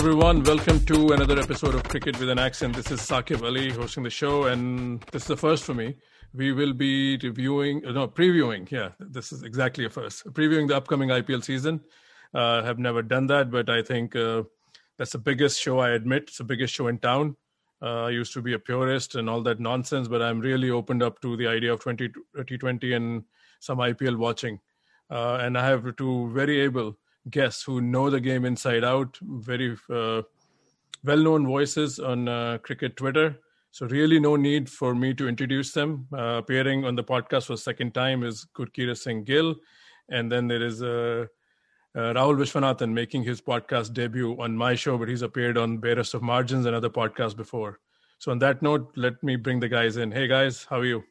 everyone. Welcome to another episode of Cricket with an Accent. This is Saqib Ali hosting the show, and this is the first for me. We will be reviewing, uh, no, previewing. Yeah, this is exactly a first. Previewing the upcoming IPL season. Uh, have never done that, but I think uh, that's the biggest show. I admit it's the biggest show in town. Uh, I used to be a purist and all that nonsense, but I'm really opened up to the idea of 20, T20 and some IPL watching. Uh, and I have two very able guests who know the game inside out, very uh, well known voices on uh, cricket Twitter. So, really, no need for me to introduce them. Uh, appearing on the podcast for the second time is Gurkeerat Singh Gill. And then there is uh, uh, Rahul Vishwanathan making his podcast debut on my show, but he's appeared on Barest of Margins and other podcasts before. So, on that note, let me bring the guys in. Hey, guys, how are you?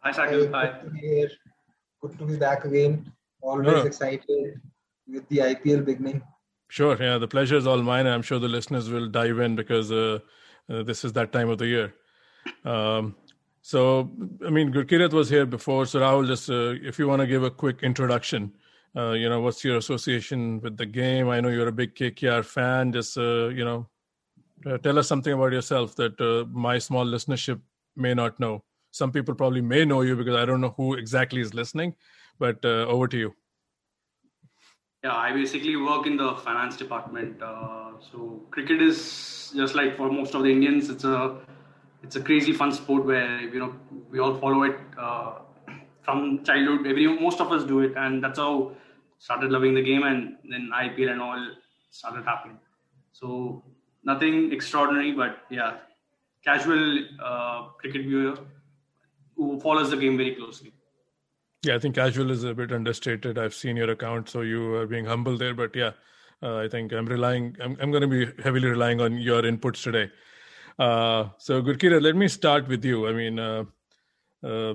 Hi, Saku. Hi. Good to be here. Good to be back again. Always excited with the IPL beginning. Sure. Yeah, the pleasure is all mine. I'm sure the listeners will dive in because uh, uh, this is that time of the year. Um, so, I mean, Gurkirat was here before. So, Rahul, just uh, if you want to give a quick introduction, uh, you know, what's your association with the game? I know you're a big KKR fan. Just, uh, you know, uh, tell us something about yourself that my small listenership may not know. Some people probably may know you because I don't know who exactly is listening, but over to you. Yeah, I basically work in the finance department. Uh, so cricket is just like for most of the Indians, it's a it's a crazy fun sport where you know we all follow it uh, from childhood. Every most of us do it, and that's how started loving the game, and then IPL and all started happening. So nothing extraordinary, but yeah, casual uh, cricket viewer who follows the game very closely. Yeah, I think casual is a bit understated. I've seen your account, so you are being humble there. But yeah, uh, I think I'm relying. I'm, I'm going to be heavily relying on your inputs today. Uh, so, Gurkeerat, let me start with you. I mean, uh, uh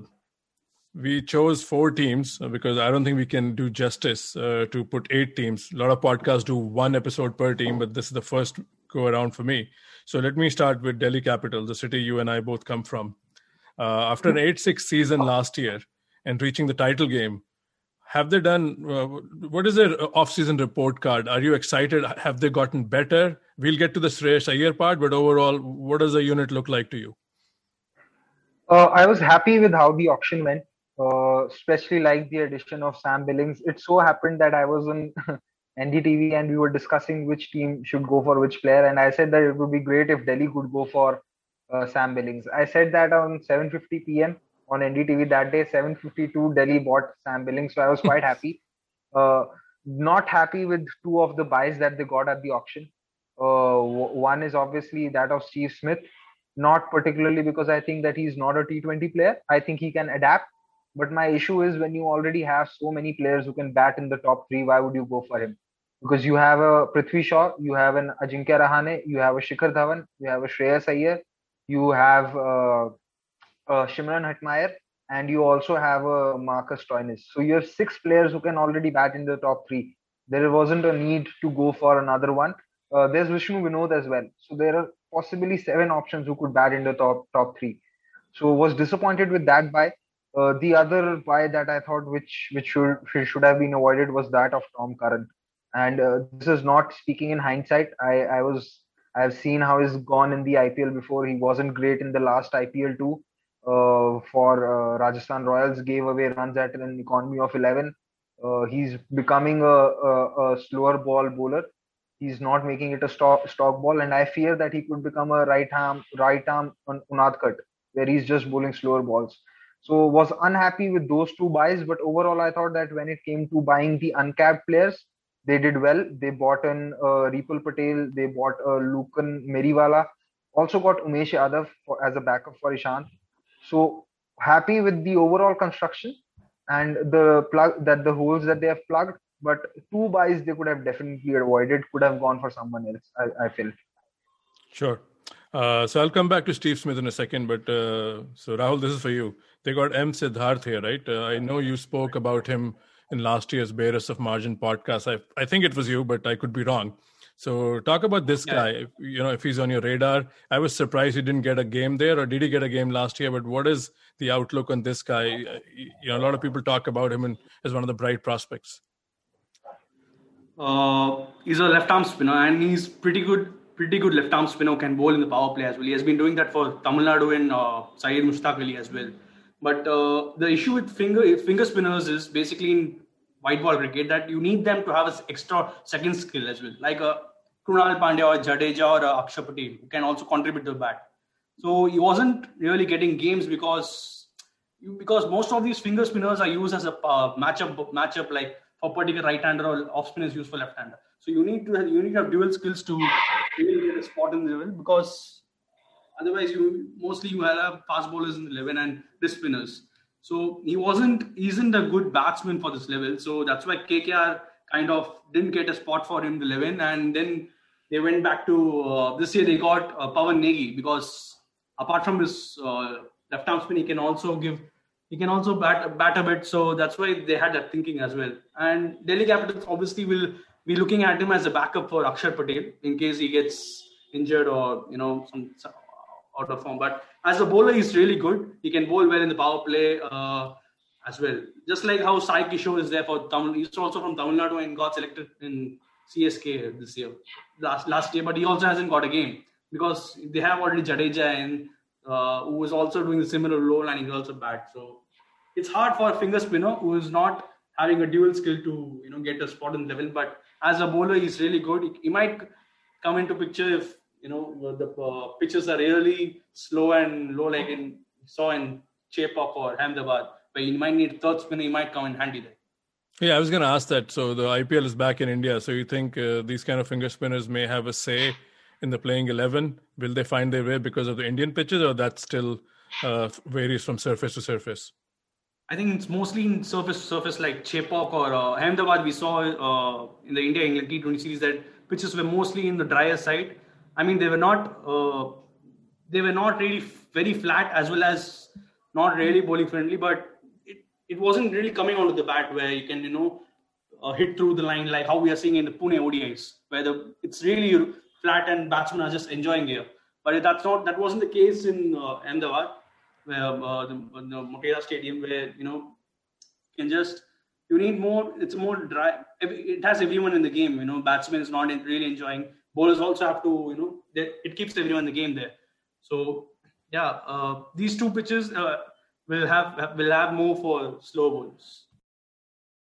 we chose four teams because I don't think we can do justice uh, to put eight teams. A lot of podcasts do one episode per team, but this is the first go around for me. So let me start with Delhi Capital, the city you and I both come from. Uh, after an 8 6 season last year, and reaching the title game. Have they done uh, what is their off-season report card? Are you excited? Have they gotten better? We'll get to the Shreyas Iyer part but overall what does the unit look like to you? Uh, i was happy with how the auction went uh, especially like the addition of sam billings. It so happened that i was on ndtv and we were discussing which team should go for which player and i said that it would be great if delhi could go for uh, sam billings. I said that on 7.50 pm on NDTV that day. 752 Delhi bought Sam Billings, so I was quite happy. Uh, not happy with two of the buys that they got at the auction. Uh, one is obviously that of Steve Smith, not particularly because I think that he's not a T20 player. I think he can adapt. But my issue is when you already have so many players who can bat in the top three, why would you go for him? Because you have a Prithvi Shaw, you have an Ajinkya Rahane, you have a Shikhar Dhawan, you have a Shreyas Iyer, you have uh, uh, Hetmyer, and you also have a uh, Marcus Stoinis. So you have six players who can already bat in the top three. There wasn't a need to go for another one. Uh, there's Vishnu Vinod as well. So there are possibly seven options who could bat in the top top three. So was disappointed with that buy. Uh, the other buy that I thought which which should should have been avoided was that of Tom Curran. And uh, this is not speaking in hindsight. I I was I've seen how he's gone in the IPL before. He wasn't great in the last IPL too for uh, Rajasthan Royals gave away runs at an economy of 11. Uh, he's becoming a, a, a, slower ball bowler. He's not making it a stock, stock ball, and I fear that he could become a right arm right arm Unadkat, where he's just bowling slower balls. So was unhappy with those two buys, but overall I thought that when it came to buying the uncapped players, they did well. They bought in uh, Patel, they bought uh, Lukman Meriwala, also got Umesh Yadav for, as a backup for Ishant. So happy with the overall construction and the plug that the holes that they have plugged. But two buys they could have definitely avoided, could have gone for someone else. I, I feel. Sure. Uh, so I'll come back to Steve Smith in a second, but uh, so Rahul, this is for you. They got M Siddharth here, right? Uh, I know you spoke about him in last year's Barest of Margin podcast. I I think it was you, but I could be wrong. So talk about this yeah. guy. You know, if he's on your radar, I was surprised he didn't get a game there, or did he get a game last year? But what is the outlook on this guy? You know, a lot of people talk about him and as one of the bright prospects. uh, he's a left arm spinner and he's pretty good pretty good left arm spinner can bowl in the power play as well. He has been doing that for Tamil Nadu and uh, Syed Mushtaq Ali as well. But uh, the issue with finger finger spinners is basically in white ball cricket that you need them to have an extra second skill as well, like a Krunal Pandya or Jadeja or uh, Akshar Patel who can also contribute to the bat. So he wasn't really getting games because because most of these finger spinners are used as a uh, matchup matchup like for particular right hander or off spin is used for left hander. So you need to have, you need to have dual skills to really get a spot in the level because otherwise you mostly you have fast bowlers in the eleven and wrist spinners. So he wasn't isn't a good batsman for this level. So that's why KKR kind of didn't get a spot for him in the eleven, and then they went back to uh, this year they got uh, Pawan Negi because apart from his uh, left arm spin, he can also give he can also bat bat a bit. So that's why they had that thinking as well. And Delhi Capitals obviously will be looking at him as a backup for Akshar Patel in case he gets injured or you know some, some out of form. But as a bowler, he's really good. He can bowl well in the power play uh, as well. Just like how Sai Kishore is there for Tamil. He's also from Tamil Nadu and got selected in CSK this year, last last year. But he also hasn't got a game because they have already Jadeja and uh, who is also doing a similar role and he's also bad. So it's hard for a finger spinner who is not having a dual skill to you know get a spot in level. But as a bowler, he's really good. He, he might come into picture if you know the uh, pitches are really slow and low, like in saw in Chepauk or Ahmedabad, where you might need third spinner. He might come in handy there. Yeah, I was going to ask that. So the IPL is back in India. So you think uh, these kind of finger spinners may have a say in the playing 11? Will they find their way because of the Indian pitches, or that still uh, varies from surface to surface? I think it's mostly in surface surface like Chepauk or uh, Ahmedabad. We saw uh, in the India England T20 series that pitches were mostly in the drier side. I mean, they were not uh, they were not really very flat as well as not really bowling friendly, but it, wasn't really coming onto the bat where you can you know uh, hit through the line like how we are seeing in the Pune ODIs, where the it's really flat and batsmen are just enjoying here. But that's not that wasn't the case in uh, Ahmedabad where uh, the, the Motera Stadium, where you know you can just you need more. It's more dry. It has everyone in the game. You know, batsmen is not really enjoying. Bowlers also have to. You know, they, it keeps everyone in the game there. So yeah, uh, these two pitches uh, will have will have more for slow bowlers.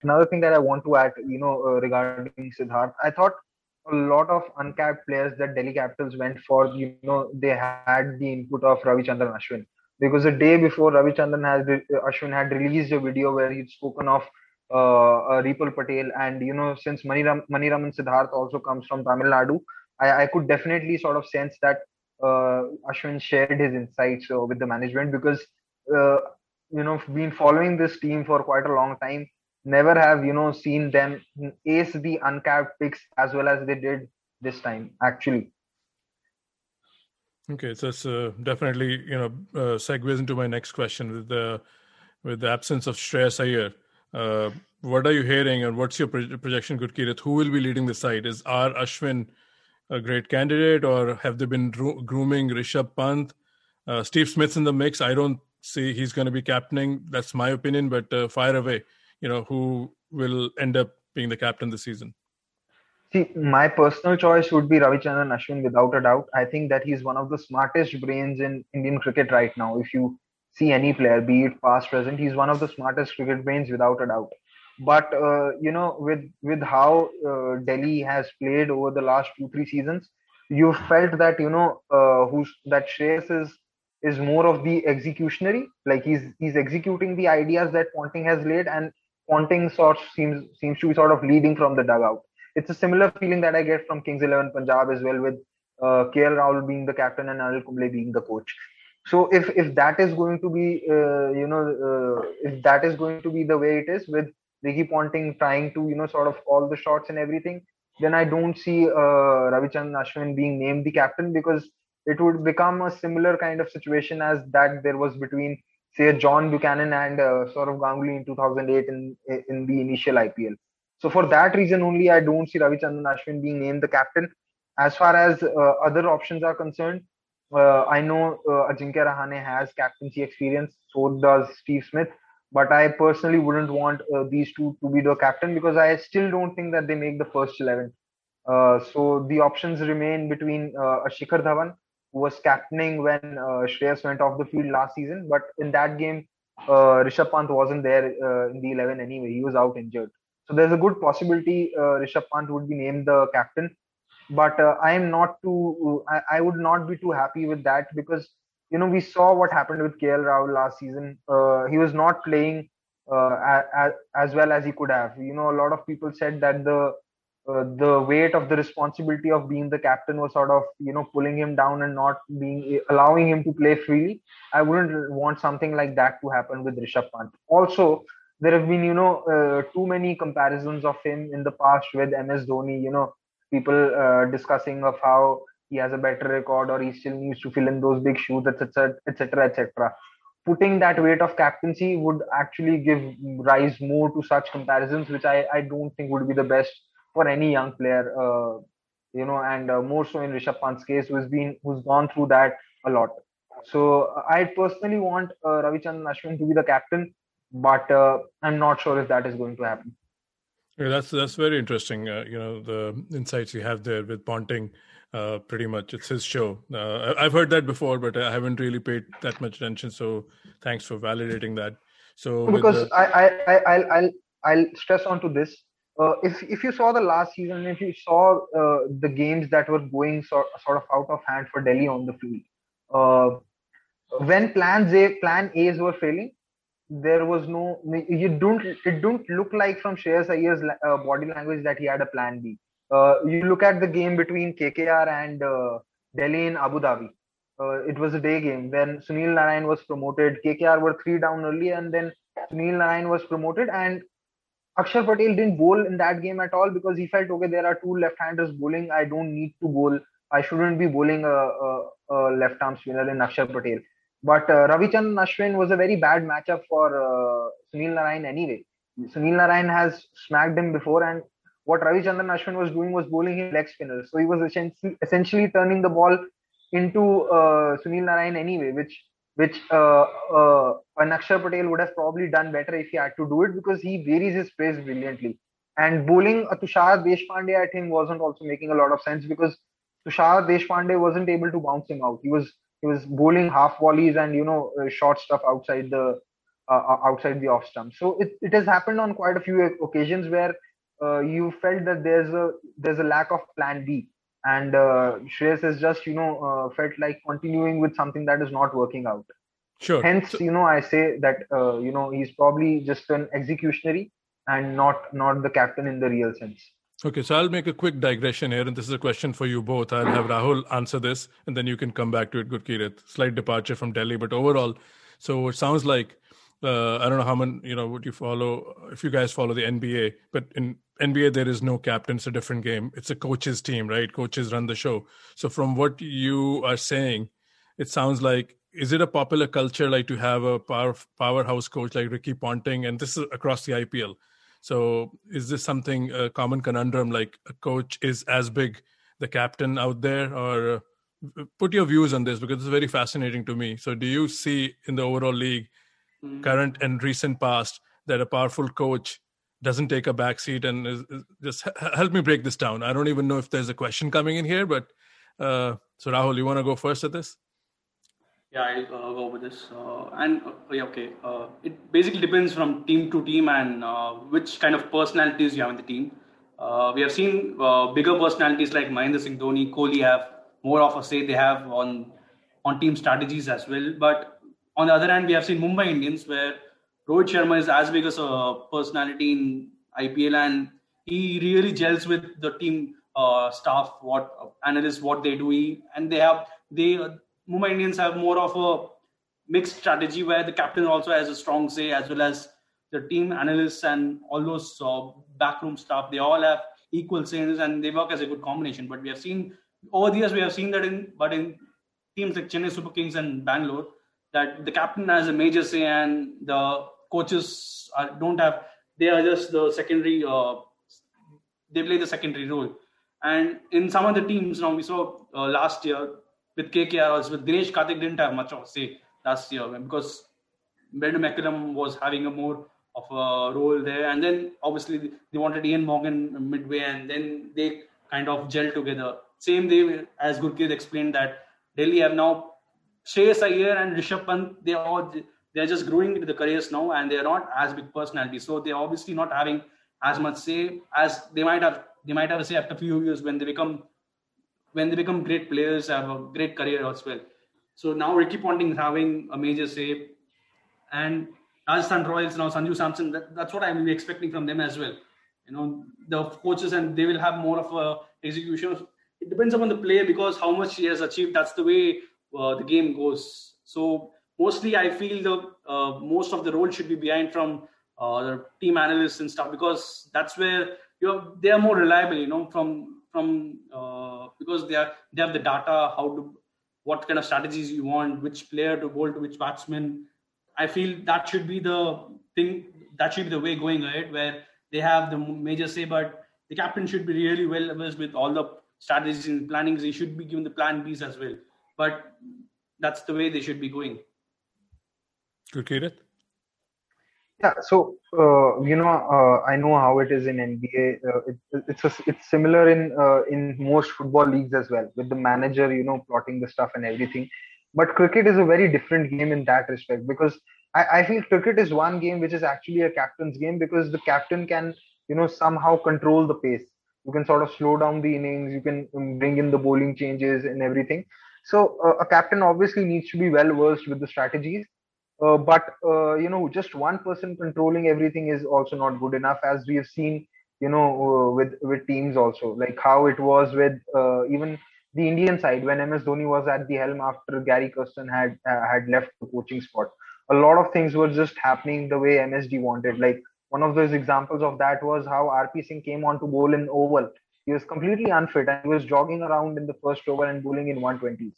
Another thing that I want to add, you know, uh, regarding Siddharth, I thought a lot of uncapped players that Delhi Capitals went for, you know, they had the input of Ravichandran Ashwin. Because the day before Ravichandran has Ashwin had released a video where he'd spoken of uh, uh, Patel. And you know since Maniram Manimaran Siddharth also comes from Tamil Nadu, I, I could definitely sort of sense that uh, Ashwin shared his insights uh, with the management. Because uh, you know been following this team for quite a long time. Never have you know seen them ace the uncapped picks as well as they did this time actually. Okay, so it's uh, definitely you know uh, segues into my next question with the with the absence of Shreyas Iyer. Uh, what are you hearing, and what's your projection, Gurkeerat? Who will be leading the side? Is R Ashwin a great candidate, or have they been grooming Rishabh Pant? Uh, Steve Smith's in the mix. I don't see he's going to be captaining. That's my opinion, but uh, fire away. You know who will end up being the captain this season? See, my personal choice would be Ravichandran Ashwin without a doubt. I think that he's one of the smartest brains in Indian cricket right now. If you see any player, be it past, present, he's one of the smartest cricket brains without a doubt. But uh, you know, with with how uh, Delhi has played over the last two three seasons, you felt that you know uh, who's that Shreyas is is more of the executionary. Like he's he's executing the ideas that Ponting has laid, and Ponting sort seems seems to be sort of leading from the dugout it's a similar feeling that I get from Kings Eleven Punjab as well, with uh, KL Rahul being the captain and Anil Kumble being the coach. So if if that is going to be uh, you know uh, if that is going to be the way it is with Ricky Ponting trying to you know sort of all the shots and everything, then I don't see uh, Ravichandran Ashwin being named the captain because it would become a similar kind of situation as that there was between say John Buchanan and uh, Sourav Ganguly in 2008 in in the initial IPL. So for that reason only, I don't see Ravichandran Ashwin being named the captain. As far as uh, other options are concerned, uh, I know uh, Ajinkya Rahane has captaincy experience. So does Steve Smith. But I personally wouldn't want uh, these two to be the captain because I still don't think that they make the first 11. Uh, so the options remain between uh, Shikhar Dhawan, was captaining when uh, Shreyas went off the field last season. But in that game, uh, Rishabh Pant wasn't there uh, in the 11 anyway. He was out injured. So there's a good possibility uh, Rishabh Pant would be named the captain. But uh, I am not too, I, I, would not be too happy with that because, you know, we saw what happened with KL Rahul last season. Uh, he was not playing uh, as, as well as he could have. You know, a lot of people said that the uh, the weight of the responsibility of being the captain was sort of you know pulling him down and not being allowing him to play freely. I wouldn't want something like that to happen with Rishabh Pant. Also, there have been you know uh, too many comparisons of him in the past with MS Dhoni. You know, people uh, discussing of how he has a better record or he still needs to fill in those big shoes, etc., etc., etc. Putting that weight of captaincy would actually give rise more to such comparisons, which I, I don't think would be the best for any young player. Uh, you know, and uh, more so in Rishabh Pant's case, who's been who's gone through that a lot. So I personally want uh, Ravichandran Ashwin to be the captain, but uh, I'm not sure if that is going to happen. Yeah, that's that's very interesting. Uh, you know the insights you have there with Ponting. Uh, pretty much, it's his show. Uh, I've heard that before, but I haven't really paid that much attention. So thanks for validating that. So because the... I, I I I'll I'll stress onto this uh, if if you saw the last season, if you saw uh, the games that were going sort, sort of out of hand for Delhi on the field, uh, when plans A plan A's were failing, there was no you don't it don't look like from Shreyas Iyer's uh, body language that he had a plan B. Uh, you look at the game between KKR and uh, Delhi in Abu Dhabi. it was a day game when Sunil Narine was promoted. KKR were three down early, and then Sunil Narine was promoted, and Akshar Patel didn't bowl in that game at all because he felt okay. There are two left-handers bowling. I don't need to bowl. I shouldn't be bowling a, a, a left-arm spinner in Akshar Patel. But uh, Ravichandran Ashwin was a very bad matchup for uh, Sunil Narine anyway. Sunil Narine has smacked him before, and what Ravichandran Ashwin was doing was bowling him leg spinners. So he was essentially, essentially turning the ball into uh, Sunil Narine anyway, which which uh, uh, an Akshar Patel would have probably done better if he had to do it because he varies his pace brilliantly. And bowling a Tushar Deshpande at him wasn't also making a lot of sense because Tushar Deshpande wasn't able to bounce him out. He was he was bowling half volleys and you know uh, short stuff outside the uh, uh, outside the off stump. So it, it has happened on quite a few occasions where uh, you felt that there's a there's a lack of plan B and uh, Shreyas has just you know uh, felt like continuing with something that is not working out. Sure. Hence, you know, I say that uh, you know he's probably just an executionary and not not the captain in the real sense. Okay, so I'll make a quick digression here, and this is a question for you both. I'll have Rahul answer this, and then you can come back to it, Good Gurkeerat. Slight departure from Delhi, but overall, so it sounds like uh, I don't know how many, you know, would you follow, if you guys follow the NBA, but in NBA, there is no captain. It's a different game. It's a coach's team, right? Coaches run the show. So from what you are saying, it sounds like, is it a popular culture like to have a power, powerhouse coach like Ricky Ponting? And this is across the IPL. So is this something, a common conundrum, like a coach is as big the captain out there or uh, put your views on this because it's very fascinating to me. So do you see in the overall league, mm-hmm. current and recent past that a powerful coach doesn't take a back seat and is, is just help me break this down i don't even know if there's a question coming in here but uh, so rahul you want to go first at this yeah i'll uh, go with this uh, and uh, yeah okay uh, it basically depends from team to team and uh, which kind of personalities you have in the team we have seen bigger personalities like Mahendra Singh Dhoni, Kohli have more of a say they have on on team strategies as well. But on the other hand, we have seen Mumbai Indians where Rohit Sharma is as big as a personality in IPL and he really gels with the team uh, staff, what uh, analysts, what they do. He, and they have, they, uh, Mumbai Indians have more of a mixed strategy where the captain also has a strong say as well as the team analysts and all those uh, backroom staff. They all have equal says and they work as a good combination. But we have seen over the years, we have seen that in, but in teams like Chennai Super Kings and Bangalore, that the captain has a major say and the coaches are, don't have they are just the secondary uh, they play the secondary role and in some of the teams now we saw uh, last year with KKR also with Dinesh Karthik didn't have much of a say last year because Brendon McCullum was having a more of a role there, and then obviously they wanted Eoin Morgan midway, and then they kind of gel together. Same day as Gurpreet explained that Delhi have now Shreyas Iyer and Rishabh Pant. They are they are just growing into the careers now, and they are not as big personalities. So they're obviously not having as much say as they might have. They might have a say after a few years when they become when they become great players, have a great career as well. So now Ricky Ponting is having a major say, and Rajasthan Royals now Sanju Samson. That, that's what I'm expecting from them as well. You know the coaches and they will have more of a execution. It depends upon the player because how much he has achieved. That's the way uh, the game goes. So mostly I feel the uh, most of the role should be behind from uh, the team analysts and stuff because that's where you know they are more reliable. You know from from uh, because they are they have the data how to what kind of strategies you want, which player to bowl to which batsman. I feel that should be the thing. That should be the way going ahead, where they have the major say, but the captain should be really well versed with all the strategies and plannings. He should be given the plan Bs as well. But that's the way they should be going. Gurkirat. Yeah, so uh, you know, uh, I know how it is in NBA. Uh, it, it's a, it's similar in uh, in most football leagues as well, with the manager, you know, plotting the stuff and everything. But cricket is a very different game in that respect because I, I feel cricket is one game which is actually a captain's game because the captain can, you know, somehow control the pace. You can sort of slow down the innings. You can um, bring in the bowling changes and everything. So uh, a captain obviously needs to be well versed with the strategies uh, but uh, you know, just one person controlling everything is also not good enough, as we have seen, you know, with with teams also, like how it was with even the Indian side when MS Dhoni was at the helm after Gary Kirsten had uh, had left the coaching spot. A lot of things were just happening the way MSD wanted. Like one of those examples of that was how RP Singh came on to bowl in oval. He was completely unfit and he was jogging around in the first over and bowling in 120s.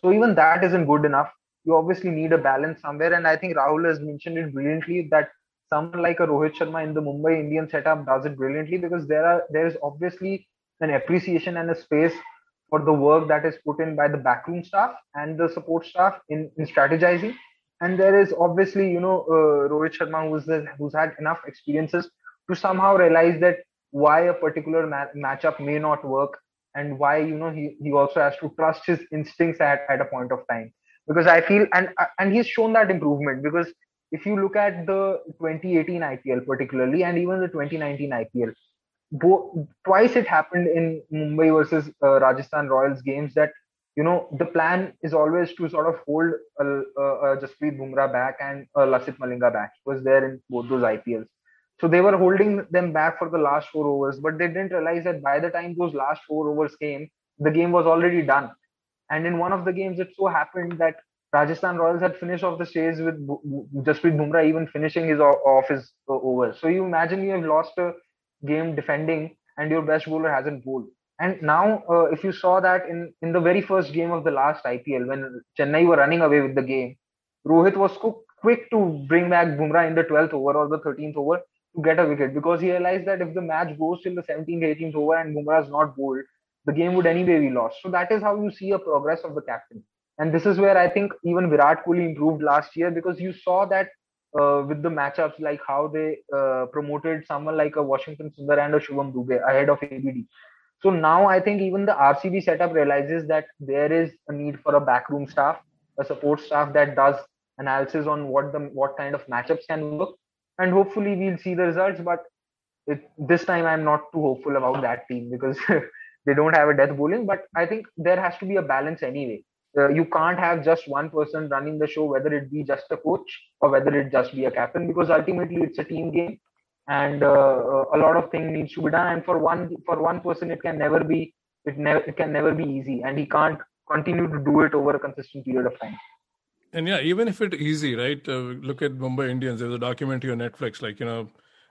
So even that isn't good enough you obviously need a balance somewhere. And I think Rahul has mentioned it brilliantly that someone like a Rohit Sharma in the Mumbai Indian setup does it brilliantly because there are there is obviously an appreciation and a space for the work that is put in by the backroom staff and the support staff in, in strategizing. And there is obviously, you know, uh, Rohit Sharma who's who's had enough experiences to somehow realize that why a particular ma- matchup may not work and why you know he, he also has to trust his instincts at, at a point of time because I feel and and he's shown that improvement because if you look at the 2018 IPL particularly and even the 2019 IPL, bo- twice it happened in Mumbai versus uh, Rajasthan Royals games that you know the plan is always to sort of hold uh, uh, Jasprit Bumrah back and uh, Lasith Malinga back. It was there in both those IPLs. So they were holding them back for the last four overs, but they didn't realize that by the time those last four overs came, the game was already done and in one of the games, it so happened that Rajasthan Royals had finished off the stage with Jasprit Bumrah even finishing his off his uh, over. So you imagine you have lost a game defending and your best bowler hasn't bowled. And now, uh, if you saw that in, in the very first game of the last IPL, when Chennai were running away with the game, Rohit was quick to bring back Bumrah in the 12th over or the 13th over to get a wicket because he realized that if the match goes till the 17th, 18th over and Bumrah is not bowled, the game would anyway be lost. So that is how you see a progress of the captain. And this is where I think even Virat Kohli improved last year because you saw that uh, with the matchups, like how they uh, promoted someone like a Washington Sundar and a Shivam Dubey ahead of ABD. So now I think even the RCB setup realizes that there is a need for a backroom staff, a support staff that does analysis on what the what kind of matchups can work, and hopefully we'll see the results. But it, this time I'm not too hopeful about that team because they don't have a death bowling. But i think there has to be a balance anyway. Uh, you can't have just one person running the show whether it be just a coach or whether it just be a captain because ultimately it's a team game. And uh, a lot of things needs to be done. And for one for one person it can never be it never it can never be easy. And he can't continue to do it over a consistent period of time and yeah even if it's easy right uh, look at mumbai indians there's a documentary on netflix like you know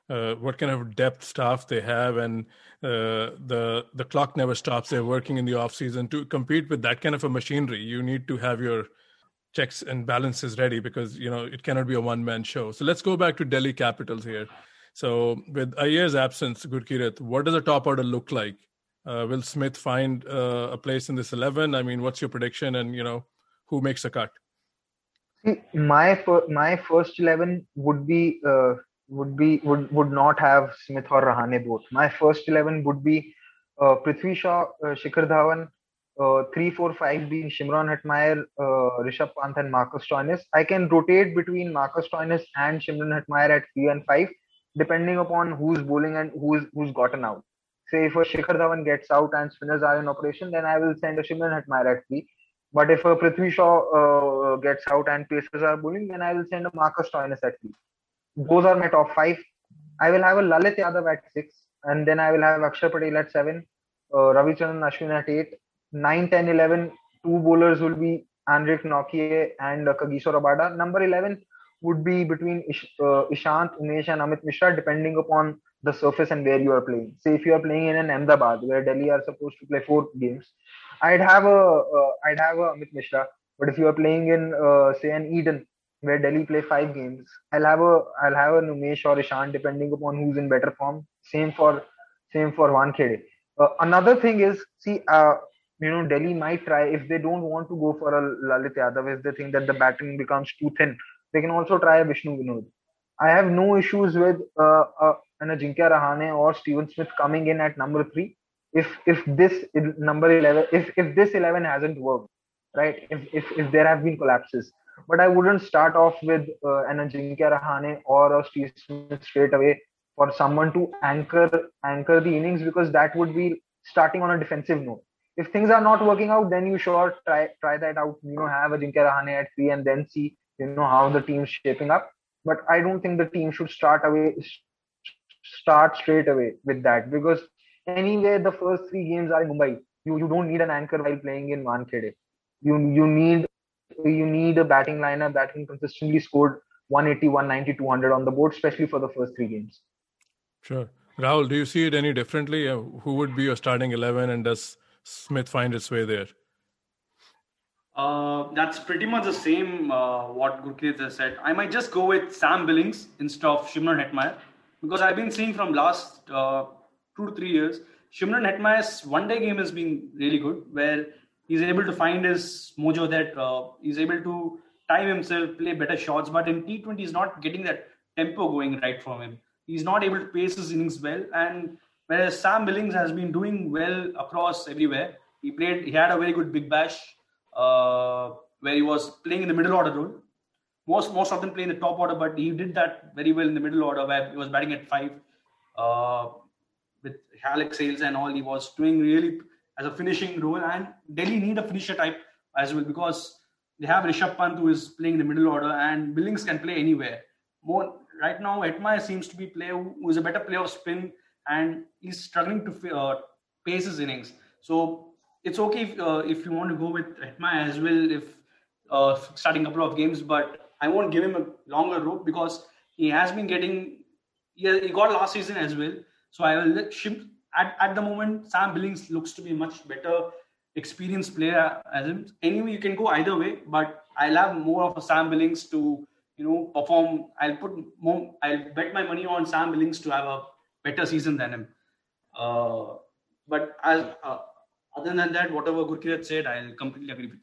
uh, what kind of depth staff they have, and uh, the the clock never stops. They're working in the off season to compete with that kind of a machinery. You need to have your checks and balances ready because you know it cannot be a one man show. So let's go back to Delhi Capitals here. So with Iyer's absence, Gurkirat, what does the top order look like? Uh, will Smith find uh, a place in this eleven? I mean, what's your prediction? And you know, who makes a cut? My my first eleven would be uh, would be would would not have Smith or Rahane both. My first eleven would be uh, Prithvi Shaw, uh, Shikhar Dhawan, uh, three, four, five being Shimron Hetmyer, uh, Rishabh Pant, and Marcus Stoinis. I can rotate between Marcus Stoinis and Shimron Hetmyer at three and five, depending upon who's bowling and who's who's gotten out. Say if a Shikhar Dhawan gets out and spinners are in operation, then I will send a Shimron Hetmyer at three. But if a Prithvi Shaw uh, gets out and pacers are bowling, then I will send a Marcus Stoinis at. Those are my top five. I will have a Lalit Yadav at six, and then I will have Akshar Patel at seven, uh, Ravichandran Ashwin at eight, 9, 10, 11, two bowlers will be Anrich Nortje and uh, Kagiso Rabada. Number 11 would be between Ish, uh, Ishant, Umesh, and Amit Mishra, depending upon the surface and where you are playing. Say if you are playing in an Ahmedabad, where Delhi are supposed to play four games, I'd have a I'd have a Amit Mishra. But if you are playing in uh, say an Eden, where Delhi play five games, I'll have a I'll have a Umesh or Ishant, depending upon who's in better form. Same for same for Wankhede. Uh, another thing is, see, uh, you know, Delhi might try if they don't want to go for a Lalit Yadav, if they think that the batting becomes too thin, they can also try a Vishnu Vinod. I have no issues with uh, uh, an Ajinkya Rahane or Steven Smith coming in at number three. If if this number eleven, if if this eleven hasn't worked, right? If if if there have been collapses, but I wouldn't start off with uh, an Ajinkya Rahane or a Steve Smith straight away for someone to anchor anchor the innings because that would be starting on a defensive note if things are not working out, then you sure try try that out. You know, have a Jinkya Rahane at three and then see you know how the team's shaping up. But I don't think the team should start away start straight away with that because anyway the first three games are in Mumbai. You you don't need an anchor while playing in Wankhede. You you need you need a batting lineup that can consistently score 180, 190, 200 on the board, especially for the first three games. Sure. Rahul, do you see it any differently? Uh, who would be your starting 11 and does Smith find its way there? Uh, that's pretty much the same uh, what Gurpreet has said. I might just go with Sam Billings instead of Shimron Hetmyer because I've been seeing from last uh, two to three years, Shimron Hetmyer's one day game has been really good where he's able to find his mojo that uh, he's able to time himself, play better shots. But in T20, he's not getting that tempo going right from him. He's not able to pace his innings well. And Whereas Sam Billings has been doing well across everywhere. He played, he had a very good big bash uh, where he was playing in the middle order role. Most most of them play in the top order, but he did that very well in the middle order where he was batting at five uh, with Alex Hales and all. He was doing really as a finishing role, and Delhi need a finisher type as well because they have Rishabh Pant who is playing the middle order, and Billings can play anywhere. More right now, Hetmyer seems to be player who is a better player of spin and he's struggling to uh, pace his innings. So it's okay if, uh, if you want to go with Hetmyer as well, if uh, starting a couple of games, but I won't give him a longer rope because he has been getting, he, he got last season as well. So I will let him, at, at the moment, Sam Billings looks to be much better experienced player as him. Anyway, you can go either way, but I'll have more of a Sam Billings to, you know, perform. I'll put more, I'll bet my money on Sam Billings to have a better season than him. Uh, but as uh, other than that, whatever Gurkirat said, I'll completely agree with him.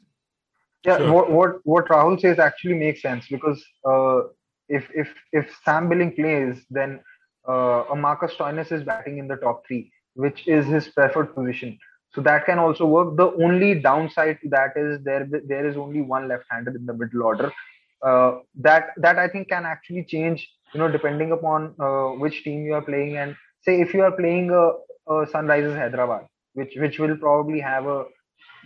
Yeah, sure. what, what what Rahul says actually makes sense because uh, if if if Sam Billing plays, then uh, a Marcus Stoinis is batting in the top three, which is his preferred position. So that can also work. The only downside to that is there there is only one left-hander in the middle order. Uh, that that I think can actually change you know depending upon uh, which team you are playing and say if you are playing a, a sunrisers hyderabad which which will probably have a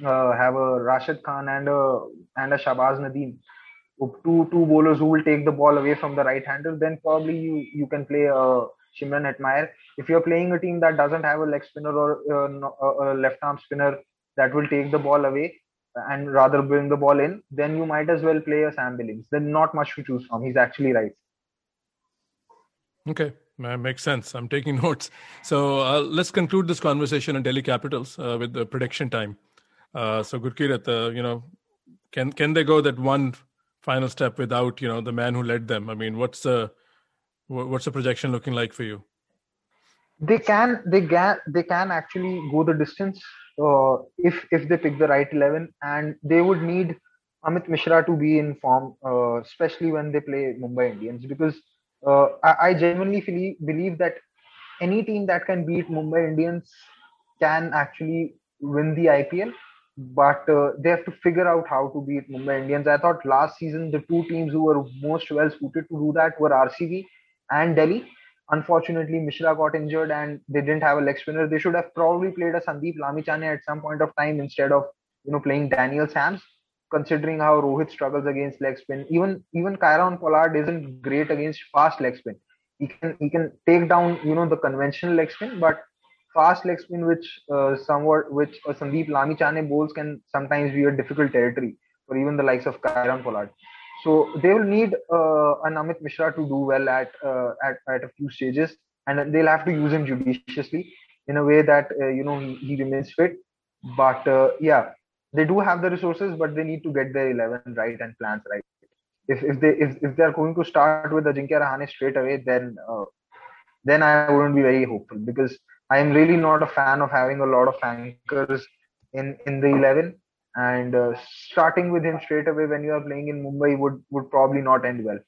uh, have a rashid khan and a and a Shahbaz Nadeem two two bowlers who will take the ball away from the right hander then probably you you can play a Shimron Hetmyer if you're playing a team that doesn't have a leg spinner or uh, a, a left arm spinner that will take the ball away and rather bring the ball in, then you might as well play a Sam Billings. Then not much to choose from. He's actually right. Okay, makes sense. I'm taking notes. So uh, let's conclude this conversation on Delhi Capitals uh, with the prediction time. Uh, so Gurkirat, uh, you know, can can they go that one final step without you know the man who led them? I mean, what's the what's the projection looking like for you? They can they can they can actually go the distance uh, if if they pick the right eleven, and they would need Amit Mishra to be in form, uh, especially when they play Mumbai Indians, because uh, I, I, genuinely feel, believe that any team that can beat Mumbai Indians can actually win the IPL, but uh, they have to figure out how to beat Mumbai Indians. I thought last season the two teams who were most well suited to do that were RCB and Delhi. Unfortunately, Mishra got injured and they didn't have a leg spinner. They should have probably played a Sandeep Lamichhane at some point of time instead of you know playing Daniel Sams. Considering how Rohit struggles against leg spin, even even Kieron Pollard isn't great against fast leg spin. He can he can take down you know the conventional leg spin, but fast leg spin which uh, somewhat which uh, Sandeep Lamichhane bowls can sometimes be a difficult territory for even the likes of Kieron Pollard. So they will need uh, an Amit Mishra to do well at, uh, at at a few stages, and they'll have to use him judiciously in a way that uh, you know he, he remains fit. But uh, yeah, they do have the resources, but they need to get their eleven right and plans right. If if they if, if they are going to start with Ajinkya Rahane straight away, then uh, then I wouldn't be very hopeful because I am really not a fan of having a lot of anchors in in the eleven and uh, starting with him straight away when you are playing in Mumbai would would probably not end well.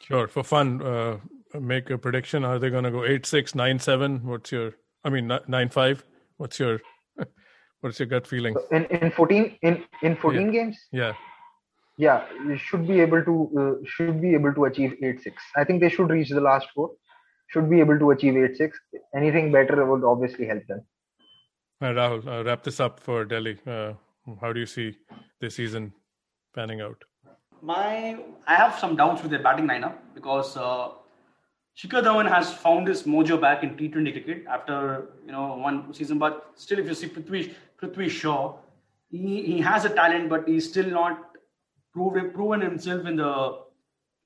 Sure, for fun, uh, make a prediction. Are they going to go eight six nine seven? What's your? I mean nine five. What's your? What's your gut feeling? In in fourteen in in fourteen yeah. games. Yeah. Yeah, you should be able to uh, should be able to achieve eight six. I think they should reach the last four. Should be able to achieve eight six. Anything better would obviously help them. Uh, Rahul, uh, wrap this up for Delhi. Uh, how do you see this season panning out? My, I have some doubts with their batting lineup because uh, Shikhar Dhawan has found his mojo back in T20 cricket after you know one season. But still, if you see Prithvi, Prithvi Shaw, he, he has a talent, but he's still not proven proven himself in the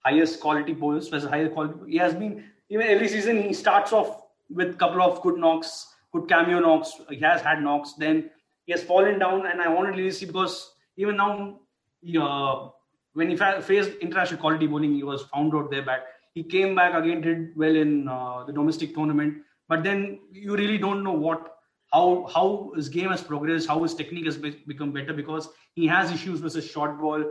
highest quality bowlers. As a higher quality, he has been even every season. He starts off with a couple of good knocks, good cameo knocks. He has had knocks. Then he has fallen down, and I wanted to see because even now, he, uh, when he fa- faced international quality bowling, he was found out there back. He came back again, did well in uh, the domestic tournament, but then you really don't know what how how his game has progressed, how his technique has be- become better because he has issues with his short ball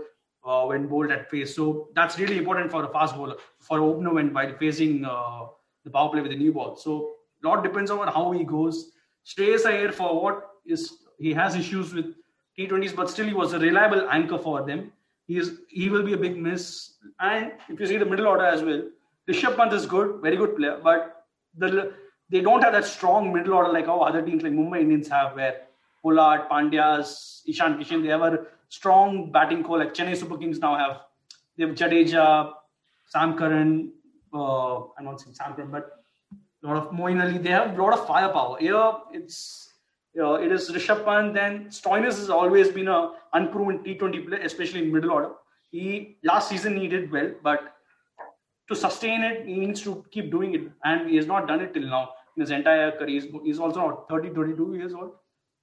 uh, when bowled at face. So that's really important for a fast bowler, for opener when while facing uh, the power play with the new ball. So a lot depends on how he goes. Shreyas Iyer for what is he has issues with T20s, but still he was a reliable anchor for them. He is he will be a big miss. And if you see the middle order as well, Rishabh Pant is good, very good player, but the they don't have that strong middle order like how other teams like Mumbai Indians have, where Pollard, Pandyas, Ishan Kishan, they have a strong batting core. Like Chennai Super Kings now have they have Jadeja, Sam Curran, uh, I'm not saying Sam Curran, but a lot of Moeen Ali. They have a lot of firepower. Here it's uh, it is Rishabh Pant. Then Stoinis has always been a unproven T20 player, especially in middle order. He last season he did well, but to sustain it, he needs to keep doing it, and he has not done it till now in his entire career. He's, also not 30, 22 years old.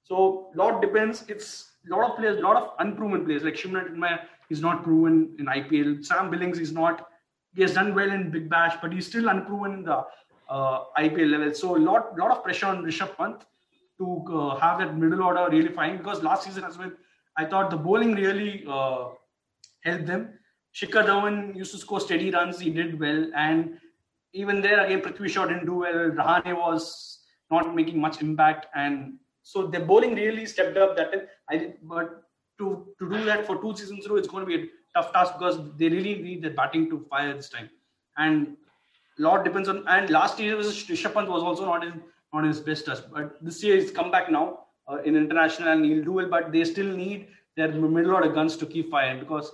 So lot depends. It's lot of players, lot of unproven players like Shimron Hetmyer is not proven in IPL. Sam Billings is not. He has done well in Big Bash, but he's still unproven in the uh, IPL level. So lot, lot of pressure on Rishabh Pant to uh, have that middle order really fine because last season as well, I thought the bowling really uh, helped them. Shikhar Dhawan used to score steady runs. He did well, and even there again, Prithvi Shaw didn't do well. Rahane was not making much impact, and so the bowling really stepped up. That I but to to do that for two seasons through, it's going to be a tough task because they really need the batting to fire this time, and a lot depends on. And last year was Rishabh was also not in on his best touch. But this year he's come back now uh, in international and he'll do well. But they still need their middle order guns to keep firing because,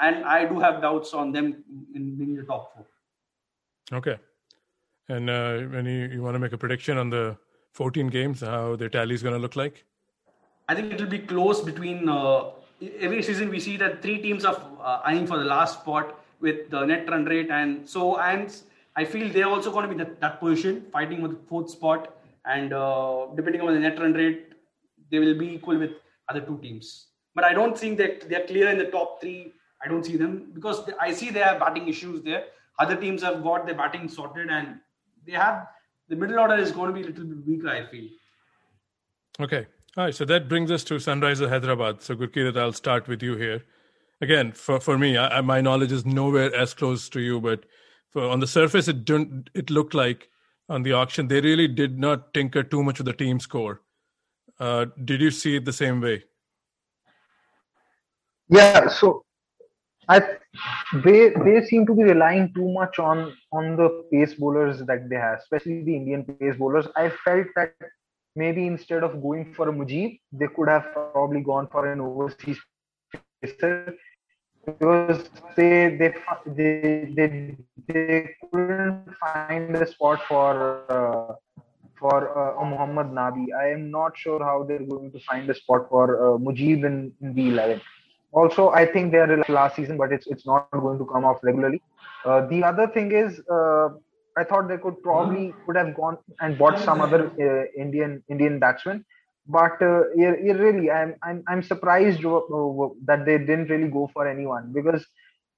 and I do have doubts on them in being the top four. Okay. And uh, you, you want to make a prediction on the 14 games, how the tally is going to look like? I think it will be close between uh, every season. We see that three teams are uh, eyeing for the last spot with the net run rate, and so and I feel they're also going to be that, that position, fighting with the fourth spot and uh, depending on the net run rate, they will be equal with other two teams. But I don't think that they're clear in the top three. I don't see them because I see they have batting issues there. Other teams have got their batting sorted, and they have the middle order is going to be a little bit weaker. I feel. Okay. All right. So that brings us to Sunrisers Hyderabad. So Gurkirat, I'll start with you here. again, for for me, I, my knowledge is nowhere as close to you, but for, on the surface, it didn't. It looked like on the auction they really did not tinker too much with the team score. Uh, did you see it the same way? Yeah. So I they they seem to be relying too much on on the pace bowlers that they have, especially the Indian pace bowlers. I felt that maybe instead of going for a Mujib, they could have probably gone for an overseas pacer because they they they they, they couldn't find a spot for uh, for uh, Muhammad Nabi. I am not sure how they're going to find a spot for uh, Mujib in, in the 11. Also, I think they are last season, but it's it's not going to come off regularly. Uh, the other thing is, uh, I thought they could probably could have gone and bought some other uh, Indian Indian batsman but uh, really i'm i'm, I'm surprised that they didn't really go for anyone because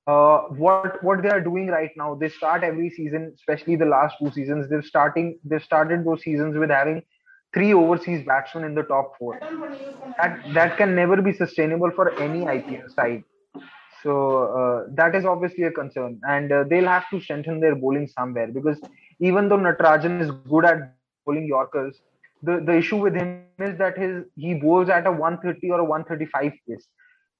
uh, what what they are doing right now they start every season especially the last two seasons they're starting they started those seasons with having three overseas batsmen in the top four that that can never be sustainable for any ipl side so uh, that is obviously a concern and uh, they'll have to strengthen their bowling somewhere because even though Natarajan is good at bowling yorkers the, the issue with him is that his he bowls at a 130 or a 135 pace.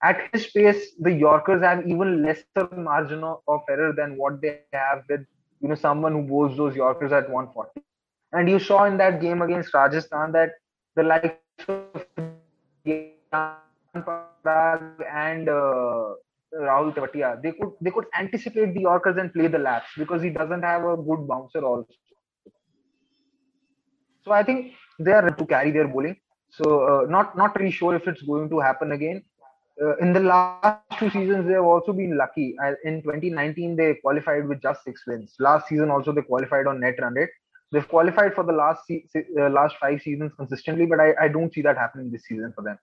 At his pace, the Yorkers have even lesser margin of, of error than what they have with you know someone who bowls those Yorkers at 140. And you saw in that game against Rajasthan that the likes of and uh, Rahul Tewatia, they could they could anticipate the Yorkers and play the laps because he doesn't have a good bouncer also. So I think they are to carry their bowling. So uh, not not really sure if it's going to happen again. Uh, in the last two seasons, they have also been lucky. In 2019, they qualified with just six wins. Last season, also they qualified on net run rate. They've qualified for the last se- uh, last five seasons consistently, but I, I don't see that happening this season for them.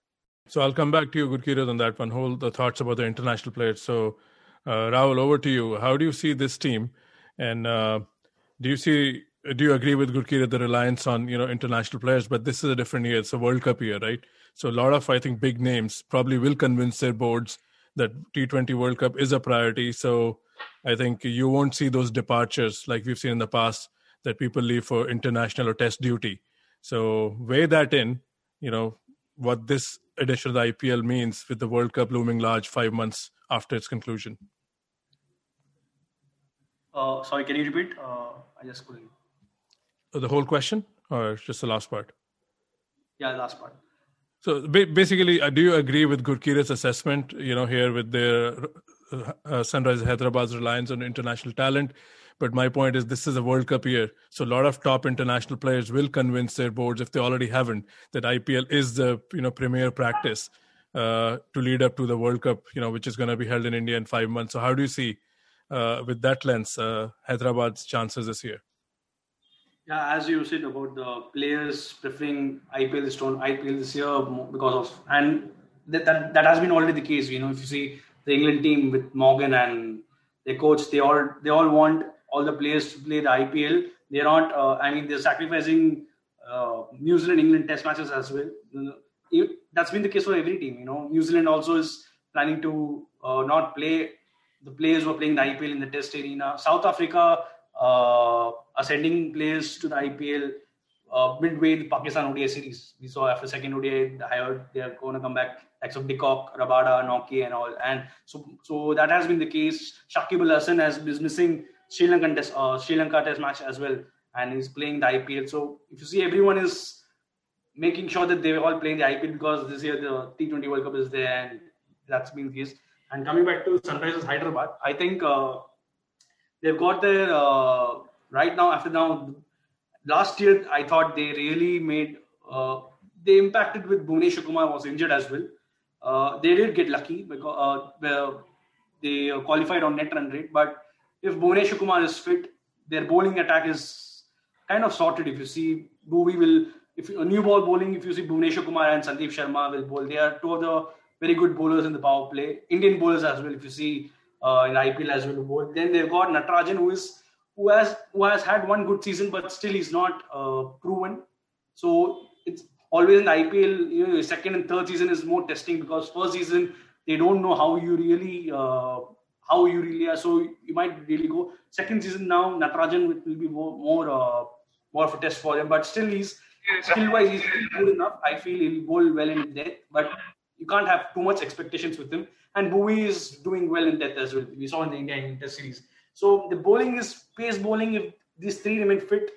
So I'll come back to you, Gurkirat, on that one. Hold the thoughts about the international players. So, uh, Rahul, over to you. How do you see this team, and uh, do you see do you agree with Gurkirat the reliance on you know international players? But this is a different year; it's a World Cup year, right? So a lot of I think big names probably will convince their boards that T20 World Cup is a priority. So I think you won't see those departures like we've seen in the past that people leave for international or test duty. So weigh that in, you know, what this edition of the IPL means with the World Cup looming large five months after its conclusion. Uh, sorry, can you repeat? Uh, I just couldn't the whole question or just the last part? Yeah, the last part. So basically, uh, do you agree with Gurkirat's assessment? You know, here with their uh, uh, Sunrise Hyderabad's reliance on international talent. But my point is, this is a World Cup year, so a lot of top international players will convince their boards, if they already haven't, that IPL is the you know premier practice uh, to lead up to the World Cup, you know, which is going to be held in India in five months. So, how do you see, uh, with that lens, uh, Hyderabad's chances this year? Yeah, as you said about the players preferring IPL this IPL this year because of and that, that that has been already the case. You know, if you see the England team with Morgan and their coach, they all they all want all the players to play the IPL. They're not. Uh, I mean, they're sacrificing uh, New Zealand England Test matches as well. That's been the case for every team. You know, New Zealand also is planning to uh, not play the players who are playing the IPL in the Test arena. South Africa uh, sending players to the IPL uh, midway the Pakistan ODI series. We saw after second ODI, I heard they're going to come back, like of de Rabada, Nortje, and all. And so, so that has been the case. Shakib Al Hasan has is missing Sri Lankan test, uh, Sri Lanka test match as well, and he's playing the IPL. So if you see, everyone is making sure that they're all playing the IPL because this year the T20 World Cup is there, and that's been the case. And coming back to Sunrisers Hyderabad, I think uh, they've got their uh, right now after now last year i thought they really made uh, they impacted with Bhuvneshwar Kumar was injured as well. Uh, they did get lucky because uh, they qualified on net run rate. But if Bhuvneshwar Kumar is fit, their bowling attack is kind of sorted. If you see Bhuvi will, if a new ball bowling, if you see Bhuvneshwar Kumar and Sandeep Sharma will bowl, they are two of the very good bowlers in the power play. Indian bowlers as well. If you see uh, in IPL as well. bowl. Then they've got Natarajan, who is who has who has had one good season, but still he's not uh, proven. So it's always in the IPL. You know, second and third season is more testing because first season they don't know how you really uh, how you really are. So you might really go second season now. Natarajan will be more more, uh, more of a test for him, but still he's skill wise he's good enough. I feel he'll bowl well in death, but you can't have too much expectations with him. And Bhuvi is doing well in death as well. We saw in the India Test series. So the bowling is pace bowling. If these three remain fit,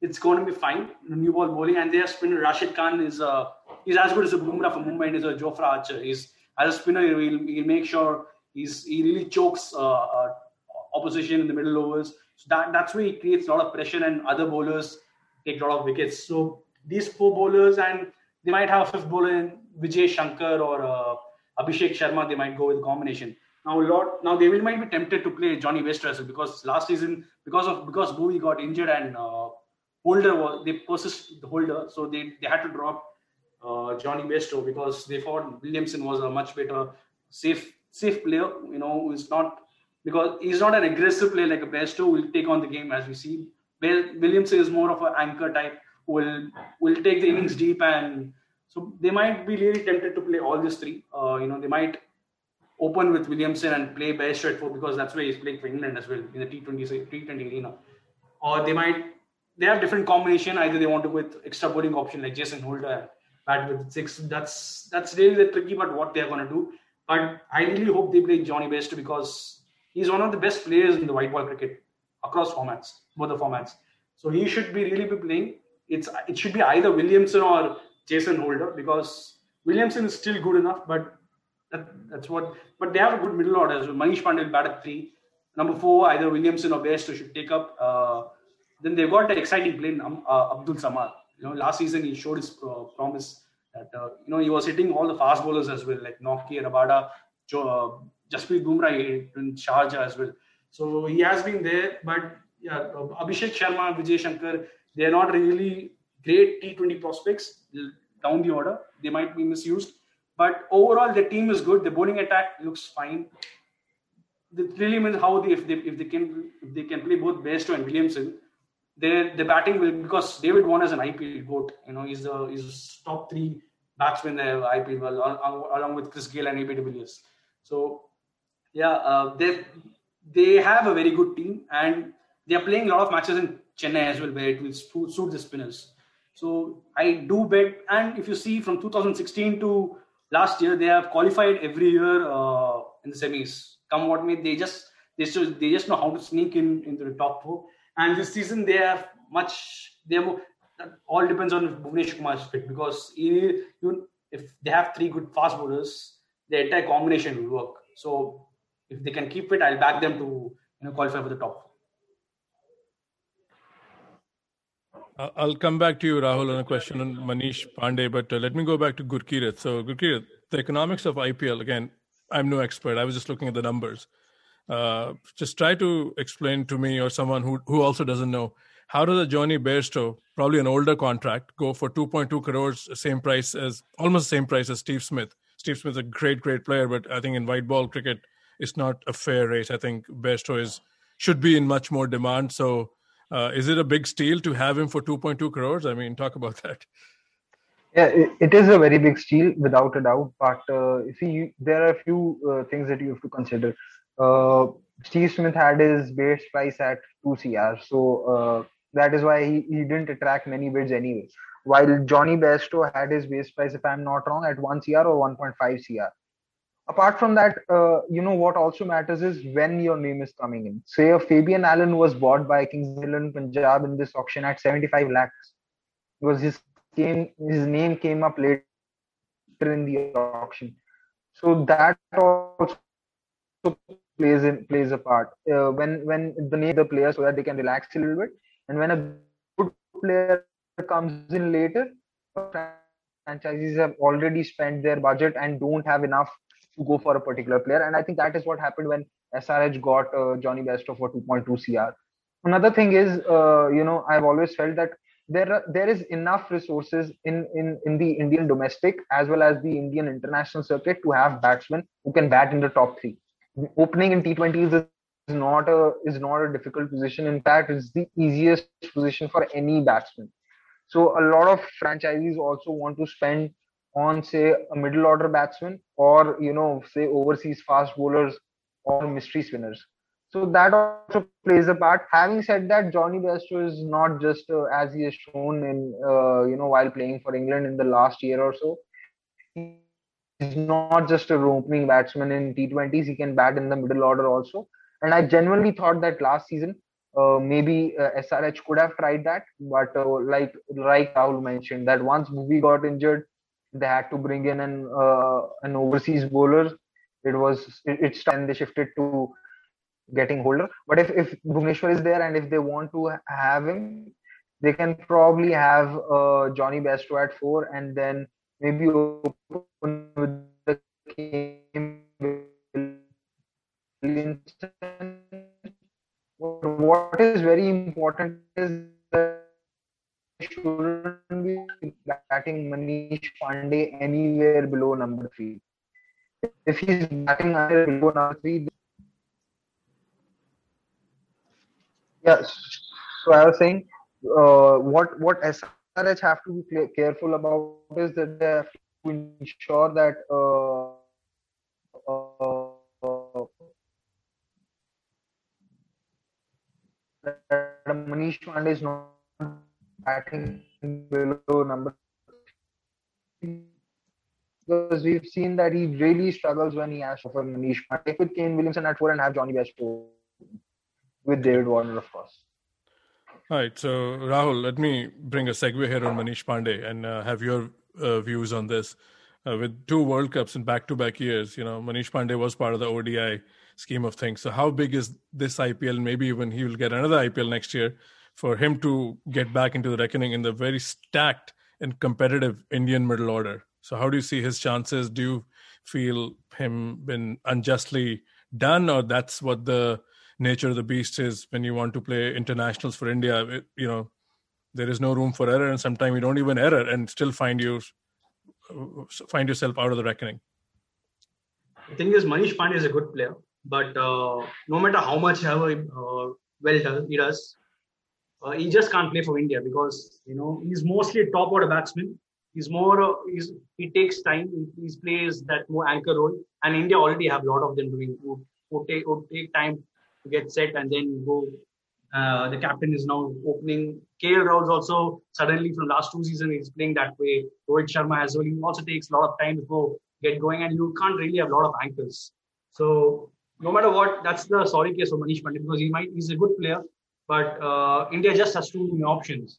it's going to be fine. New ball bowling, and their spinner Rashid Khan is uh, he's as good as a Bumrah for Mumbai and is a Jofra Archer. He's as a spinner, he'll, he'll make sure he's he really chokes uh, uh, opposition in the middle overs. So that that's where he creates a lot of pressure, and other bowlers take a lot of wickets. So these four bowlers, and they might have a fifth bowler in Vijay Shankar or uh, Abhishek Sharma. They might go with a combination. Now, a lot now they will might be tempted to play Johnny well because last season because of because Bhuvi got injured and uh, Holder was they persist the Holder, so they they had to drop uh, Jonny Bairstow because they thought Williamson was a much better safe safe player. You know, who's not because he's not an aggressive player like a Bairstow will take on the game as we see. Williamson is more of an anchor type who will will take the innings deep and so they might be really tempted to play all these three. Uh, you know, they might open with Williamson and play Bairstow at four because that's where he's playing for England as well in the T20 T20 arena. Or they might they have different combination. Either they want to go with extra bowling option like Jason Holder bat with six. That's that's really the tricky but what they're gonna do. But I really hope they play Johnny Best because he's one of the best players in the white ball cricket across formats, both the formats. So he should be really be playing. It's it should be either Williamson or Jason Holder because Williamson is still good enough, but that, that's what. But they have a good middle order So. Manish Pandey will bat at three. Number four, either Williamson or Best should take up. Uh, then they've got an exciting player, um, uh, Abdul Samad. You know, last season he showed his uh, promise that uh, you know he was hitting all the fast bowlers as well, like Nortje, Rabada, jo- uh, Jasprit Bumrah in Sharjah as well. So he has been there, but yeah, Abhishek Sharma, Vijay Shankar, they are not really great T20 prospects down the order. They might be misused, but overall the team is good. The bowling attack looks fine. It really means how they if they if they can if they can play both Bairstow and Williamson, their the batting will because David Warner is an IPL goat. You know, he's the he's top three batsmen in the IPL well, along with Chris Gayle and AB de Villiers. So yeah, uh, they they have a very good team and they are playing a lot of matches in Chennai as well, where it will suit the spinners. So I do bet, and if you see from 2016 to last year, they have qualified every year uh, in the semis. Come what may, they just they just, they just know how to sneak in into the top four. And this season they have much. They have all depends on Bhuvnesh Kumar's fit because you, if they have three good fast bowlers, the entire combination will work. So if they can keep it, I'll back them to you know qualify for the top. I'll come back to you, Rahul, on a question on Manish Pandey, but uh, let me go back to Gurkirat. So, Gurkirat, the economics of IPL, again, I'm no expert. I was just looking at the numbers. Uh, just try to explain to me or someone who, who also doesn't know how does a Jonny Bairstow, probably an older contract, go for 2.2 crores, same price as almost the same price as Steve Smith? Steve Smith is a great, great player, but I think in white ball cricket, it's not a fair race. I think Bairstow is should be in much more demand. So, uh, is it a big steal to have him for 2.2 crores? I mean, talk about that. Yeah, it, is a very big steal without a doubt. But uh, see, there are a few uh, things that you have to consider. Uh, Steve Smith had his base price at 2 CR. So uh, that is why he, he didn't attract many bids anyway. While Jonny Bairstow had his base price, if I'm not wrong, at 1 CR or 1.5 CR. Apart from that, uh, you know what also matters is when your name is coming in. Say a Fabian Allen was bought by Kings Eleven Punjab in this auction at 75 lakhs because his came his name came up later in the auction. So that also plays in plays a part uh, when when the name of the player so that they can relax a little bit and when a good player comes in later, franchises have already spent their budget and don't have enough to go for a particular player. And I think that is what happened when SRH got uh, Jonny Bairstow for 2.2 CR. Another thing is, uh, you know, I've always felt that there are, there is enough resources in, in in the Indian domestic as well as the Indian international circuit to have batsmen who can bat in the top three. Opening in T20s is is not a is not a difficult position. In fact, it's the easiest position for any batsman. So a lot of franchisees also want to spend on say a middle order batsman or you know say overseas fast bowlers or mystery spinners. So that also plays a part. Having said that Jonny bairstow is not just uh, as he has shown in uh, you know while playing for england in the last year or so. He's not just a opening batsman in t20s he can bat in the middle order also and i genuinely thought that last season uh, maybe uh, SRH could have tried that, but uh, like like mentioned, that once Bhuvi got injured, they had to bring in an uh, an overseas bowler. It was it, it's time they shifted to getting Holder. But if if Bhuvneshwar is there and if they want to have him, they can probably have uh, Jonny Bairstow at four and then maybe open with the what is very important is that shouldn't be batting Manish Pandey anywhere below number three. If he's batting under below number three, yes. So I was saying, uh, what what SRH have to be careful about is that they have to ensure that uh, Manish Pandey is not batting below number because we've seen that he really struggles when he has to for Manish Pandey with Kane Williamson at four and have Jonny Bairstow with David Warner, of course. All right, so Rahul, let me bring a segue here on Manish Pandey and uh, have your uh, views on this. Uh, with two World Cups in back-to-back years, you know, Manish Pandey was part of the ODI scheme of things. So how big is this IPL? Maybe even he will get another IPL next year for him to get back into the reckoning in the very stacked and competitive Indian middle order. So how do you see his chances? Do you feel him been unjustly done, or that's what the nature of the beast is when you want to play internationals for India? It, you know, there is no room for error, and sometimes you don't even error and still find you find yourself out of the reckoning. The thing is, Manish Pandey is a good player. But uh, no matter how much uh, well he does, uh, he just can't play for India because you know he's mostly a top order batsman. He's more uh, he's, he takes time. He, plays that more anchor role, and India already have a lot of them doing who, who take who take time to get set and then go. Uh, the captain is now opening. KL Rahul also suddenly from last two seasons he's playing that way. Rohit Sharma as well. He also takes a lot of time to go get going, and you can't really have a lot of anchors. So no matter what, that's the sorry case of Manish Pandey because he might he's a good player, but uh, India just has too many options,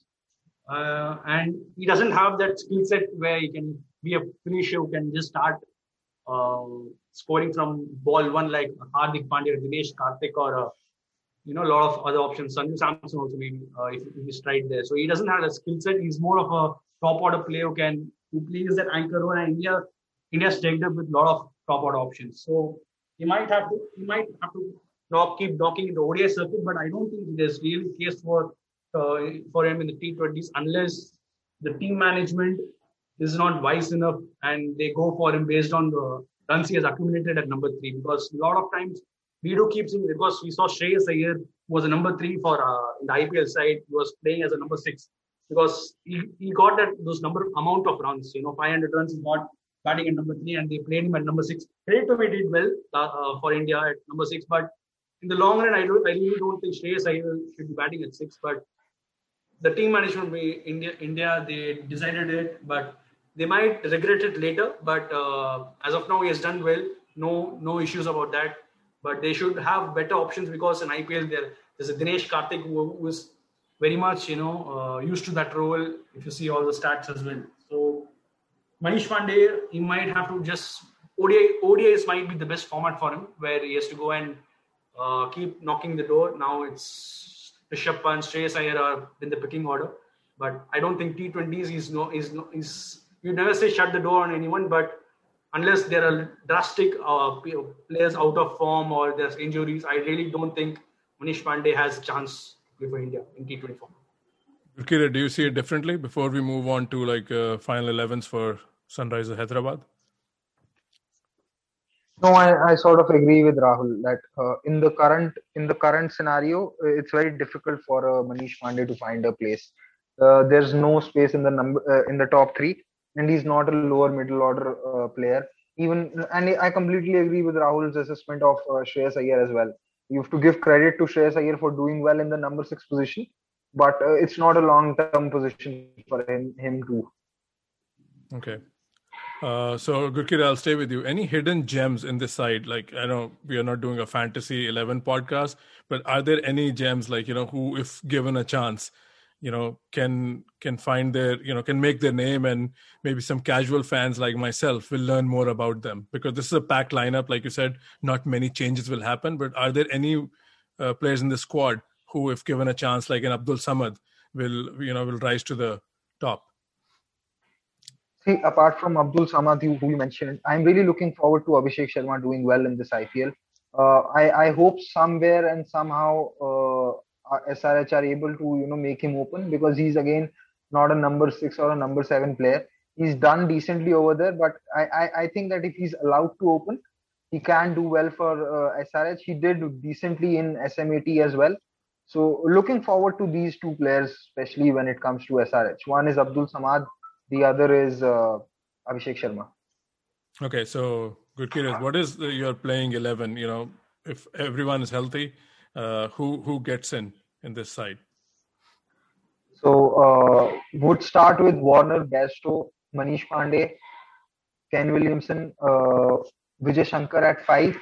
uh, and he doesn't have that skill set where he can be a finisher who can just start uh, scoring from ball one like Hardik Pandya, Dinesh Karthik, or uh, you know a lot of other options. Sanju Samson also maybe uh, if, if he's right there. So he doesn't have a skill set. He's more of a top order player who can who plays that anchor role. And India India's taken up with a lot of top order options. So he might have to he might have to knock, keep knocking in the ODI circuit, but I don't think there's really case for uh, for him in the T20s unless the team management is not wise enough and they go for him based on the runs he has accumulated at number three. Because a lot of times we do keep seeing because we saw Shreyas Iyer was a number three for uh, the IPL side. He was playing as a number six because he, he got that those number amount of runs. You know, 500 runs is not batting at number three, and they played him at number six. Credit to did well uh, for India at number six, but in the long run, I don't, I really don't think Shreyas Iyer should be batting at six. But the team management, India, India, they decided it, but they might regret it later. But uh, as of now, he has done well. No, no issues about that. But they should have better options because in IPL there, there's a Dinesh Karthik who, who is very much, you know, uh, used to that role. If you see all the stats as well, Manish Pandey, he might have to just ODI, ODIs might be the best format for him, where he has to go and uh, keep knocking the door. Now it's Rishabh Pant, Shreyas Iyer are in the picking order, but I don't think T20s is no is no is you never say shut the door on anyone, but unless there are drastic uh, players out of form or there's injuries, I really don't think Manish Pandey has chance play for India in T20 form. Kira, do you see it differently before we move on to like uh, final 11s for Sunrisers Hyderabad? No, I, I sort of agree with Rahul that uh, in the current in the current scenario, it's very difficult for uh, Manish Pandey to find a place. Uh, there's no space in the number uh, in the top three, and he's not a lower middle order uh, player. Even and I completely agree with Rahul's assessment of uh, Shreyas Iyer as well. You have to give credit to Shreyas Iyer for doing well in the number six position, but uh, it's not a long-term position for him him too. Okay. Uh, so Gurkit, I'll stay with you. Any hidden gems in this side? Like I know we are not doing a fantasy eleven podcast, but are there any gems like you know who, if given a chance, you know can can find their you know can make their name and maybe some casual fans like myself will learn more about them because this is a packed lineup like you said not many changes will happen but are there any uh, players in the squad who if given a chance like an abdul samad will you know will rise to the top see apart from abdul samad who you mentioned i'm really looking forward to abhishek sharma doing well in this ipl uh, I, I hope somewhere and somehow uh, SRH are able to you know make him open because he's again not a number six or a number seven player. He's done decently over there, but I I, I think that if he's allowed to open, he can do well for uh, SRH. He did decently in SMAT as well. So looking forward to these two players, especially when it comes to SRH. One is Abdul Samad, the other is uh, Abhishek Sharma. Okay, so Gurkirat. What is the, your playing eleven? You know, if everyone is healthy, uh, who who gets in in this side? So uh, would start with Warner, Bairstow, Manish Pandey, Ken Williamson, uh, Vijay Shankar at five,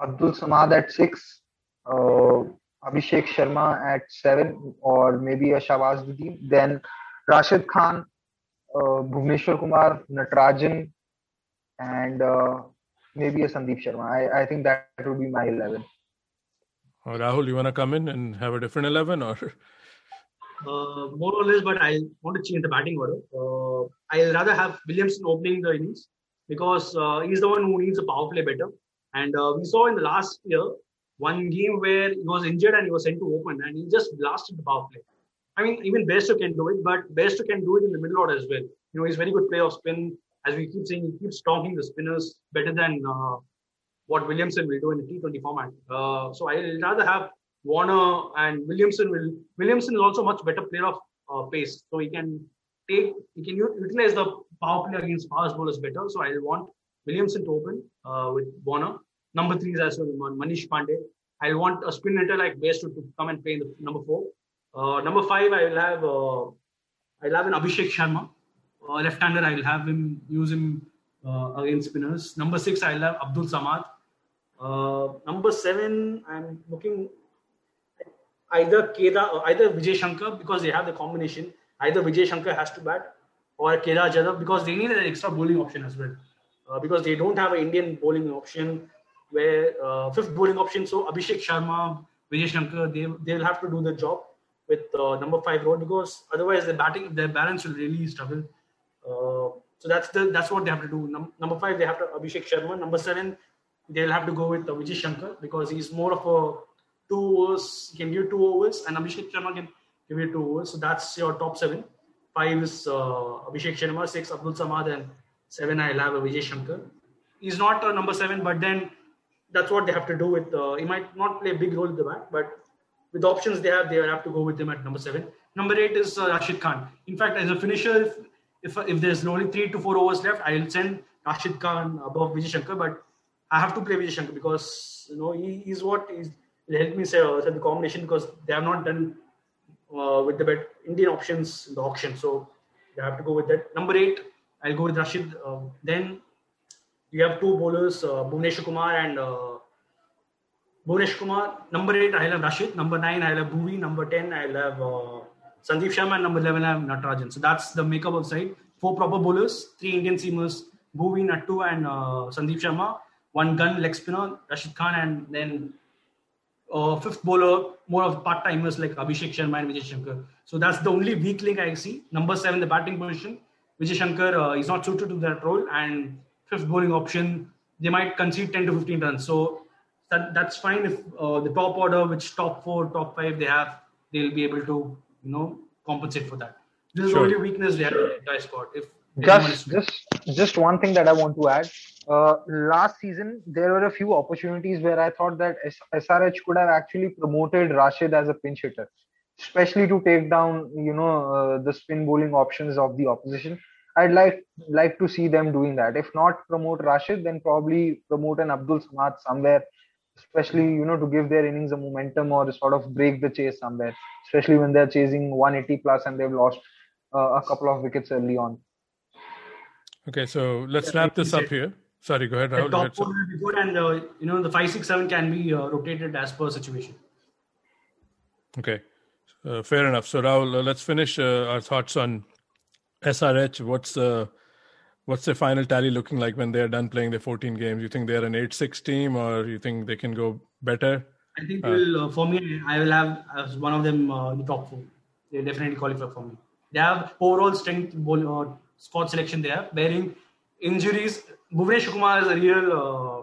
Abdul Samad at six, uh, Abhishek Sharma at seven, or maybe a Shahbaz Nadeem. Then Rashid Khan, uh, Bhuvneshwar Kumar, Natarajan, and uh, maybe a Sandeep Sharma. I, I think that would be my 11. Uh, Rahul, you want to come in and have a different 11 or? Uh, more or less, but I want to change the batting order. Uh, I'll rather have Williamson opening the innings because uh, he's the one who needs a power play better. And uh, we saw in the last year one game where he was injured and he was sent to open and he just blasted the power play. I mean, even Bairstow can do it, but Bairstow can do it in the middle order as well. You know, he's very good player of spin. As we keep saying, he keeps stalking the spinners better than uh, what Williamson will do in the T20 format. Uh, so I'll rather have Warner and Williamson will. Williamson is also much better player of uh, pace, so he can take he can utilize the power play against fast bowlers better. So I'll want Williamson to open uh, with Warner. Number three is as well Manish Pandey. I'll want a spin hitter like Bairstow to come and play in the number four. Uh, number five, I will have uh, I'll have an Abhishek Sharma, uh, left-hander. I will have him use him uh, against spinners. Number six, I'll have Abdul Samad. Uh, number seven, I'm looking either Kedar or either Vijay Shankar because they have the combination. Either Vijay Shankar has to bat or Kedar Jadhav because they need an extra bowling option as well. Uh, because they don't have an Indian bowling option where uh, fifth bowling option. So Abhishek Sharma, Vijay Shankar, they they will have to do the job with uh, number five role because otherwise the batting their balance will really struggle. Uh, so that's the that's what they have to do. Num- number five they have to Abhishek Sharma. Number seven they'll have to go with uh, Vijay Shankar because he's more of a two overs, he can give two overs, and Abhishek Sharma can give you two overs. So that's your top seven. Five is uh, Abhishek Sharma, six Abdul Samad, and seven I'll have Vijay Shankar. He's not a number seven, but then that's what they have to do with. Uh, he might not play a big role in the back, but with the options they have, they have to go with him at number seven. Number eight is uh, Rashid Khan. In fact, as a finisher, if, if, if there's only three to four overs left, I'll send Rashid Khan above Vijay Shankar, but I have to play Vijay Shankar because you know he is what is helped me say, uh, the combination because they have not done uh, with the bet Indian options in the auction, so they have to go with that. Number eight, I'll go with Rashid. Uh, then you have two bowlers, uh, Kumar and uh, Bhuvneshwar Kumar. Number eight, I'll have Rashid. Number nine, I'll have Bhuvi. Number ten, I'll have uh, Sandeep Sharma. And number eleven, I have Natarajan. So that's the makeup of side. Four proper bowlers, three Indian seamers, Bhuvi, Nattu, and uh, Sandeep Sharma one gun leg spinner, Rashid Khan, and then uh, fifth bowler, more of part timers like Abhishek Sharma and Vijay Shankar. So that's the only weak link I see. Number seven, the batting position. Vijay Shankar uh, is not suited to that role, and fifth bowling option, they might concede 10 to 15 runs. So that, that's fine if uh, the top order, which top four, top five they have, they'll be able to you know compensate for that. This is sure. the only weakness they have in the squad. If just just just one thing that I want to add. Uh, last season, there were a few opportunities where I thought that SRH could have actually promoted Rashid as a pinch hitter, especially to take down, you know, uh, the spin bowling options of the opposition. I'd like like to see them doing that. If not promote Rashid, then probably promote an Abdul Samad somewhere, especially you know to give their innings a momentum or sort of break the chase somewhere, especially when they're chasing 180 plus and they've lost uh, a couple of wickets early on. Okay, so let's wrap this up here. Sorry, go ahead, Rahul. The top four will be good, and uh, you know the five, six, seven can be uh, rotated as per situation. Okay, uh, fair enough. So Rahul, uh, let's finish uh, our thoughts on SRH. What's the what's the final tally looking like when they're done playing their 14 games? You think they're an 8-6 team, or you think they can go better? I think uh, will, uh, for me, I will have as one of them uh, in the top four. They definitely qualify for me. They have overall strength ball, squad selection there, bearing injuries. Bhuvnesh Kumar is a real uh,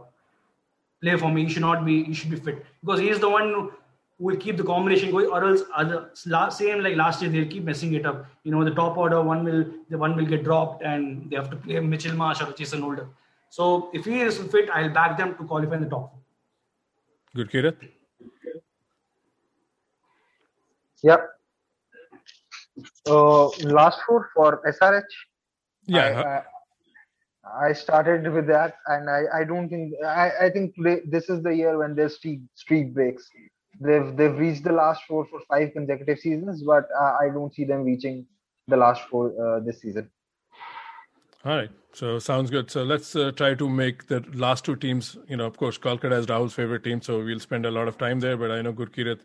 player for me. He should not be. He should be fit because he is the one who will keep the combination going, or else other same like last year they'll keep messing it up. You know, the top order one will the one will get dropped, and they have to play Mitchell Marsh or Jason Holder. So if he is fit, I'll back them to qualify in the top. Gurkirat. Yep. Uh, last four for SRH. Yeah. I, I, started with that, and I, I don't think I, I think today this is the year when their streak streak breaks. They've they've reached the last four for five consecutive seasons, but uh, I don't see them reaching the last four uh, this season. All right. So sounds good. So let's uh, try to make the last two teams. You know, of course, Kolkata is Rahul's favorite team, so we'll spend a lot of time there. But I know Gurkirat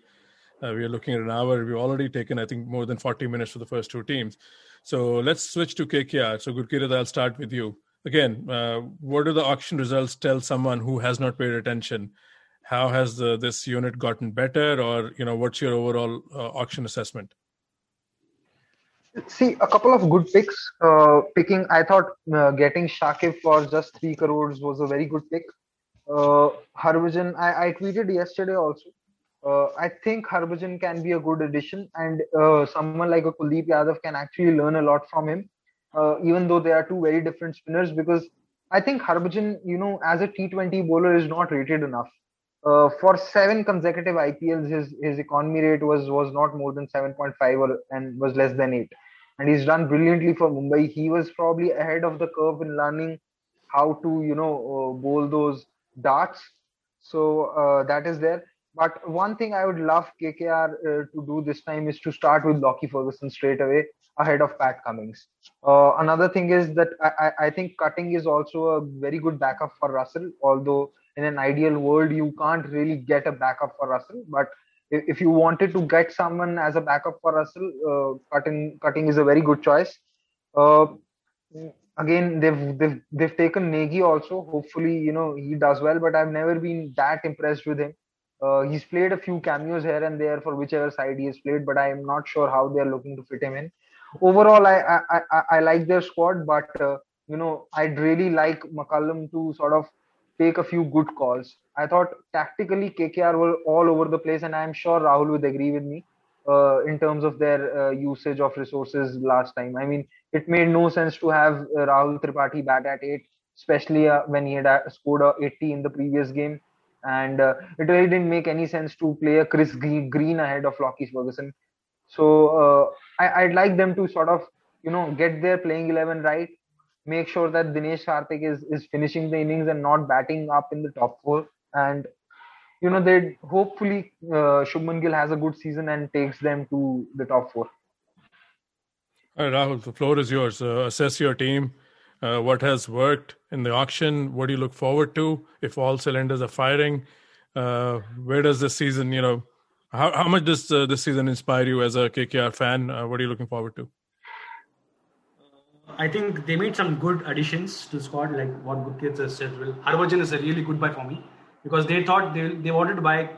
uh, we are looking at an hour. We've already taken, I think, more than 40 minutes for the first two teams. So let's switch to KKR. So, Gurkirat, I'll start with you. Again, uh, what do the auction results tell someone who has not paid attention? How has the, this unit gotten better, or you know, what's your overall uh, auction assessment? See, a couple of good picks. Uh, picking, I thought uh, getting Shakib for just three crores was a very good pick. Uh, Harbhajan, I, I tweeted yesterday also uh, I think Harbhajan can be a good addition, and uh, someone like a Kuldeep Yadav can actually learn a lot from him, uh, even though they are two very different spinners. Because I think Harbhajan, you know, as a T20 bowler, is not rated enough. Uh, for seven consecutive IPLs, his his economy rate was was not more than 7.5 or and was less than eight, and he's done brilliantly for Mumbai. He was probably ahead of the curve in learning how to you know uh, bowl those darts. So uh, that is there but one thing I would love KKR uh, to do this time is to start with Lockie Ferguson straight away ahead of Pat Cummins. Uh, another thing is that I, I, think Cutting is also a very good backup for Russell, although in an ideal world you can't really get a backup for Russell. But if, if you wanted to get someone as a backup for Russell, uh, Cutting Cutting is a very good choice. Uh, again, they've they've they've taken Negi also. Hopefully, you know he does well. But I've never been that impressed with him. Uh, he's played a few cameos here and there for whichever side he has played, but I am not sure how they are looking to fit him in. Overall, I I, I, I like their squad, but uh, you know I'd really like McCullum to sort of take a few good calls. I thought tactically KKR were all over the place, and I'm sure Rahul would agree with me uh, in terms of their uh, usage of resources last time. I mean, it made no sense to have uh, Rahul Tripathi bat at eight, especially uh, when he had scored a 80 in the previous game and uh, it really didn't make any sense to play a Chris Green ahead of Lockie Ferguson. So uh, I, would like them to sort of you know get their playing eleven right, make sure that Dinesh Karthik is is finishing the innings and not batting up in the top four, and you know they hopefully uh, Shubman Gill has a good season and takes them to the top four. Rahul, the floor is yours. Uh, assess your team uh, what has worked in the auction? What do you look forward to if all cylinders are firing? Uh, where does the season, you know, how, how much does uh, this season inspire you as a KKR fan? Uh, what are you looking forward to? I think they made some good additions to squad, like what Gurkirat has said. Well, Harbhajan is a really good buy for me because they thought they, they wanted to buy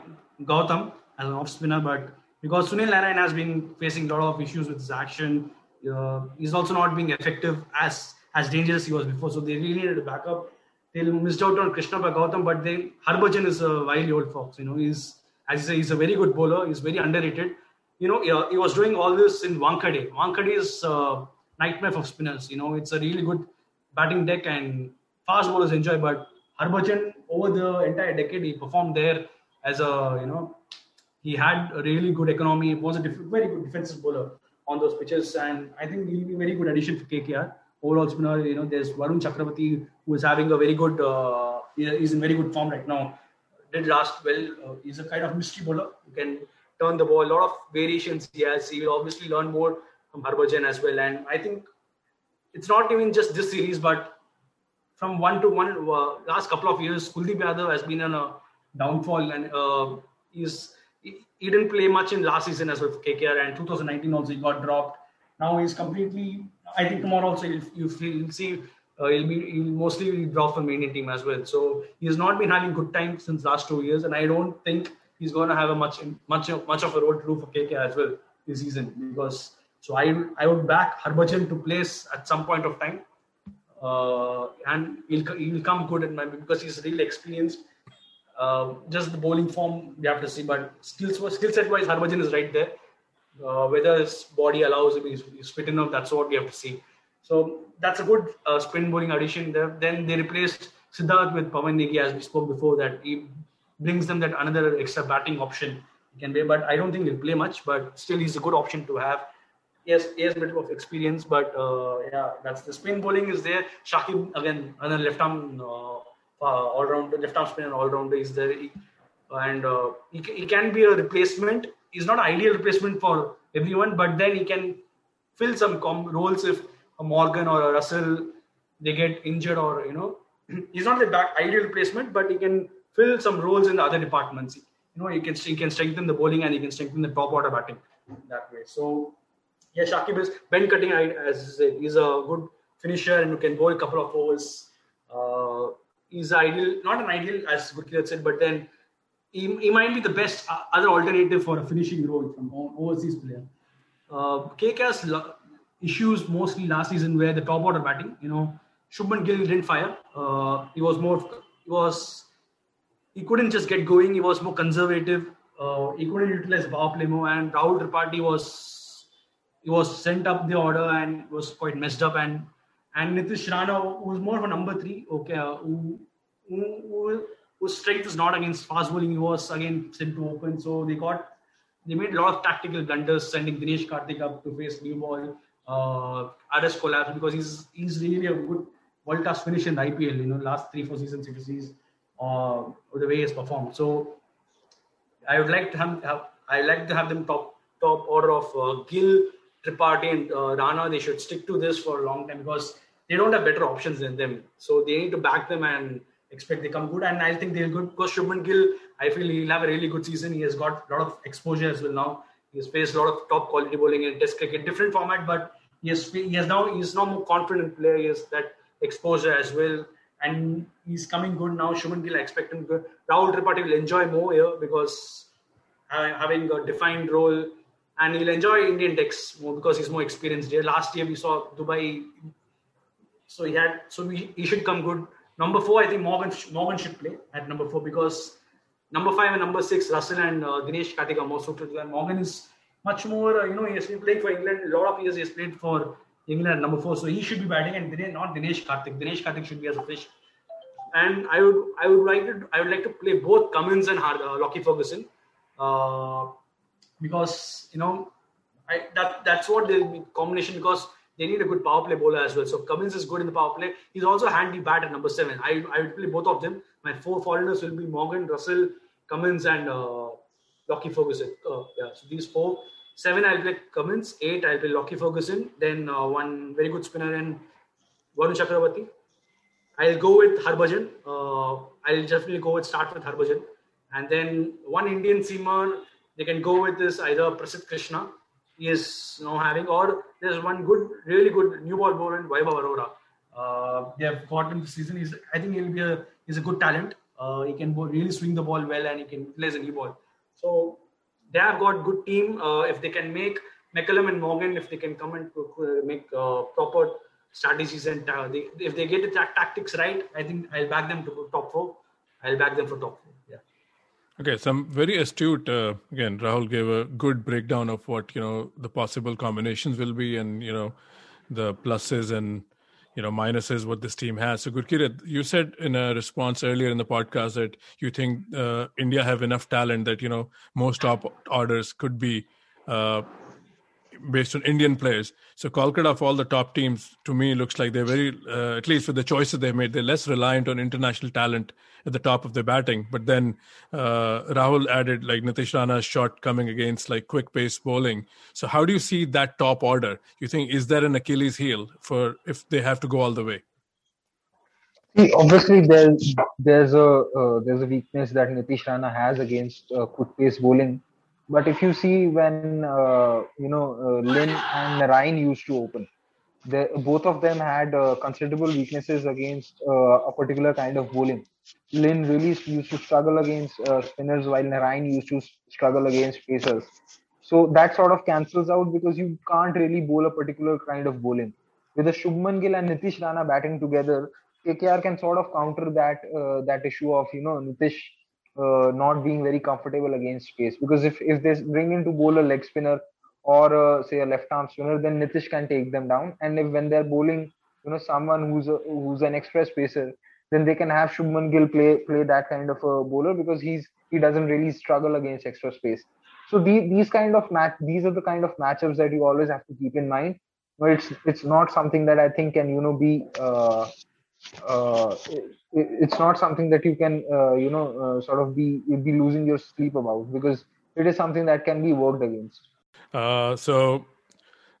Gautam as an off spinner, but because Sunil Narayan has been facing a lot of issues with his action, uh, he's also not being effective as as dangerous he was before. So they really needed a backup. They missed out on Krishna Gautam, but they Harbhajan is a wily old fox. You know, he's as I say, he's a very good bowler. He's very underrated. You know, he was doing all this in Wankhede. Wankhede is a nightmare for spinners. You know, it's a really good batting deck and fast bowlers enjoy. But Harbhajan, over the entire decade, he performed there as a you know, he had a really good economy. He was a diff- very good defensive bowler on those pitches, and I think he'll be a very good addition for KKR. overall spinner. You know, there's Varun Chakravarti who is having a very good. Uh, he's in very good form right now. Did last well. Uh, he's a kind of mystery bowler who can turn the ball. A lot of variations he has. He will obviously learn more from Harbhajan as well. And I think it's not even just this series, but from one to one uh, last couple of years, Kuldeep Yadav has been on a downfall and uh, he's he, didn't play much in last season as well for KKR and 2019 also he got dropped. Now he's completely. I think tomorrow also you'll, you'll see uh, he'll be he'll mostly drop from Indian team as well. So he has not been having good time since last two years, and I don't think he's going to have a much much much of a role to do for KKR as well this season because. So I I would back Harbhajan to place at some point of time, uh, and he'll he'll come good in my because he's really experienced uh, just the bowling form we have to see, but skill skill set wise, Harbhajan is right there. Uh, whether his body allows him, he's, he's fit enough. That's what we have to see. So that's a good uh, spin bowling addition. There. Then they replaced Siddharth with Pawan Negi, as we spoke before. That he brings them that another extra batting option he can play. But I don't think he'll play much. But still, he's a good option to have. Yes, he has a bit of experience, but uh, yeah, that's the spin bowling is there. Shakib again, another left arm uh, all round left arm spinner, all rounder is there, he, and uh, he, he can be a replacement. He's not ideal replacement for everyone, but then he can fill some com- roles if a Morgan or a Russell they get injured or you know he's not the back ideal replacement, but he can fill some roles in the other departments. You know, he can he can strengthen the bowling and he can strengthen the top order batting that way. So yeah, Shakib is Ben Cutting, as I said, he's a good finisher and you can bowl a couple of overs. Uh, is ideal, not an ideal as Gurkirat said, but then he, he might be the best uh, other alternative for a finishing role from overseas player. Uh, KK's issues mostly last season where the top order batting, you know, Shubman Gill didn't fire. Uh, he was more, he was, he couldn't just get going. He was more conservative. Uh, he couldn't utilize play more. And Rahul Tripathi was, he was sent up the order and was quite messed up. And and Nitish Rana, was more of a number three, okay, uh, who, who, whose strength is not against fast bowling, he was again sent to open. So they got they made a lot of tactical blunders, sending Dinesh Karthik up to face new ball. Uh, RS collapsed because he's he's really a good world class finisher in the IPL. You know, last three four seasons if you see uh, the way he's performed. So I would like to have, have I like to have them top top order of uh, Gill, Tripathi and uh, Rana, they should stick to this for a long time because they don't have better options than them. So they need to back them and expect they come good. And I think they'll good because Shubman Gill, I feel he'll have a really good season. He has got a lot of exposure as well now. He's faced a lot of top quality bowling in Test cricket, different format, but he he has now he's now more confident player. He has that exposure as well, and he's coming good now. Shubman Gill, expect him good. Rahul Tripathi will enjoy more here because having a defined role and he'll enjoy Indian decks more because he's more experienced here. Last year we saw Dubai, so he had so we, he should come good. Number four, I think Morgan Morgan should play at number four because number five and number six, Russell and uh, Dinesh Karthik are more suited. And Morgan is much more, uh, you know, he has been playing for England. A lot of years he has played for England at number four, so he should be batting. And Dinesh, not Dinesh Karthik. Dinesh Karthik should be as a fish. And I would, I would like to, I would like to play both Cummins and Hard, uh, Lockie Ferguson. Uh, because you know I, that that's what the combination because they need a good power play bowler as well. So Cummins is good in the power play. He's also a handy bat at number seven. I I would play both of them. My four foreigners will be Morgan, Russell, Cummins, and uh, Lockie Ferguson. Uh, yeah, so these four. Seven, I'll play Cummins. Eight, I'll play Lockie Ferguson. Then uh, one very good spinner and Varun Chakravarti. I'll go with Harbhajan. Uh, I'll definitely go with start with Harbhajan. And then one Indian seamer they can go with this either Prasidh Krishna, he is now having, or there's one good, really good new ball bowler in Vaibhav Arora. Uh, they have got him this season. He's, I think he'll be a he's a good talent. Uh, he can really swing the ball well and he can play a new ball. So they have got good team. Uh, if they can make McCullum and Morgan, if they can come and make uh, proper strategies and uh, they, if they get the tactics right, I think I'll back them to top four. I'll back them for top four. Yeah. Okay, some very astute. Uh, again, Rahul gave a good breakdown of what you know the possible combinations will be, and you know the pluses and you know minuses what this team has. So, Gurkirat, you said in a response earlier in the podcast that you think uh, India have enough talent that you know most top orders could be uh, based on Indian players. So Kolkata, of all the top teams, to me looks like they're very, uh, at least with the choices they made, they're less reliant on international talent at the top of their batting. But then uh, Rahul added like Nitish Rana's shot coming against like quick pace bowling. So how do you see that top order? You think is there an Achilles heel for if they have to go all the way? See, obviously there's there's a uh, there's a weakness that Nitish Rana has against uh, quick pace bowling. But if you see when uh, you know uh, Lynn and Narine used to open, both of them had uh, considerable weaknesses against uh, a particular kind of bowling. Lynn really used to struggle against spinners, while Narine used to struggle against pacers. So that sort of cancels out because you can't really bowl a particular kind of bowling. With a Shubman Gill and Nitish Rana batting together, KKR can sort of counter that uh, that issue of you know Nitish uh, not being very comfortable against pace because if if they bring into bowl a leg spinner or uh, say a left arm spinner, then Nitish can take them down. And if when they're bowling, you know someone who's a, who's an express pacer, then they can have Shubman Gill play play that kind of a bowler because he's he doesn't really struggle against extra space. So the, these kind of match these are the kind of matchups that you always have to keep in mind. But it's it's not something that I think can you know be uh, uh, it, it's not something that you can uh, you know uh, sort of be be losing your sleep about because it is something that can be worked against uh, so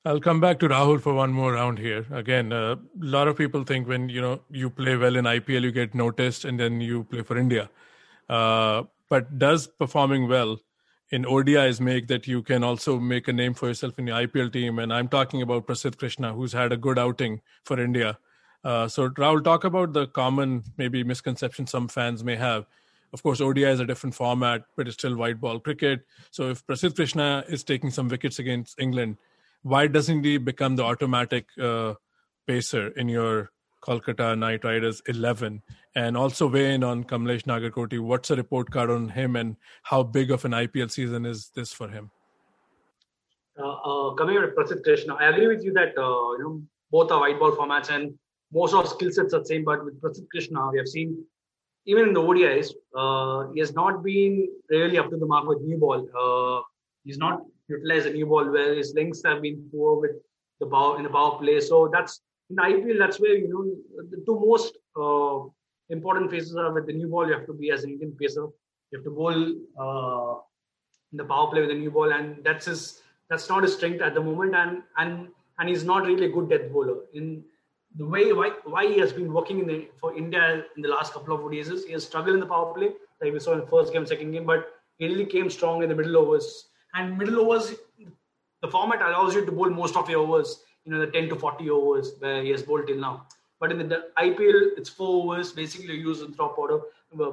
I'll come back to Rahul for one more round here. Again, a lot of people think when you know you play well in IPL, you get noticed, and then you play for India. Uh, but does performing well in ODIs make that you can also make a name for yourself in the IPL team? And I'm talking about Prasidh Krishna, who's had a good outing for India. Uh, so, Rahul, talk about the common maybe misconception some fans may have. Of course, ODI is a different format, but it's still white ball cricket. So, if Prasidh Krishna is taking some wickets against England, why doesn't he become the automatic uh, pacer in your Kolkata Knight Riders 11? And also weigh in on Kamlesh Nagarkoti. What's a report card on him and how big of an IPL season is this for him? Uh, uh, coming to Prasidh Krishna, I agree with you that uh, you know both are white ball formats and most of skill sets are the same, but with Prasidh Krishna, we have seen even in the ODIs, uh, he has not been really up to the mark with new ball. Uh, he's not utilized a new ball where his lengths have been poor with the power in the power play. So that's in the IPL. That's where you know the two most uh, important phases are with the new ball. You have to be as an Indian pacer. You have to bowl uh, in the power play with the new ball, and that's his. That's not his strength at the moment, and and and he's not really a good death bowler. In the way why, why he has been working in the, for India in the last couple of days is he has struggled in the power play, like we saw in the first game, second game, but he really came strong in the middle overs. And middle overs, the format allows you to bowl most of your overs, you know, the 10 to 40 overs where he has bowled till now. But in the IPL, it's four overs, basically you use in drop order,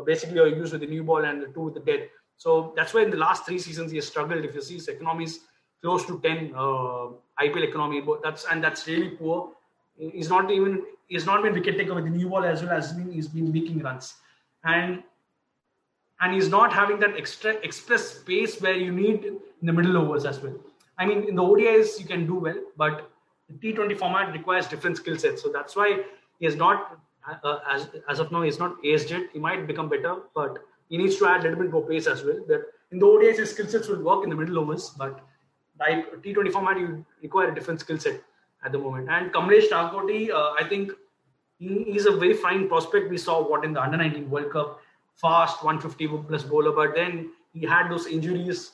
basically you're used with the new ball and the two with the death. So that's why in the last three seasons he has struggled. If you see his economy is close to 10 uh, IPL economy, that's and that's really poor he's not even he's not been wicket taker with the new ball as well as he's been making runs, and and he's not having that extra express pace where you need in the middle overs as well. I mean, in the ODIs you can do well, but the T20 format requires different skill sets, so that's why he is not uh, as as of now he's not aged it. He might become better, but he needs to add a little bit more pace as well. That in the ODIs his skill sets will work in the middle overs, but by T20 format you require a different skill set at the moment. And Kamlesh Nagarkoti, uh, I think he's a very fine prospect. We saw what in the Under 19 World Cup, fast 150 plus bowler, but then he had those injuries.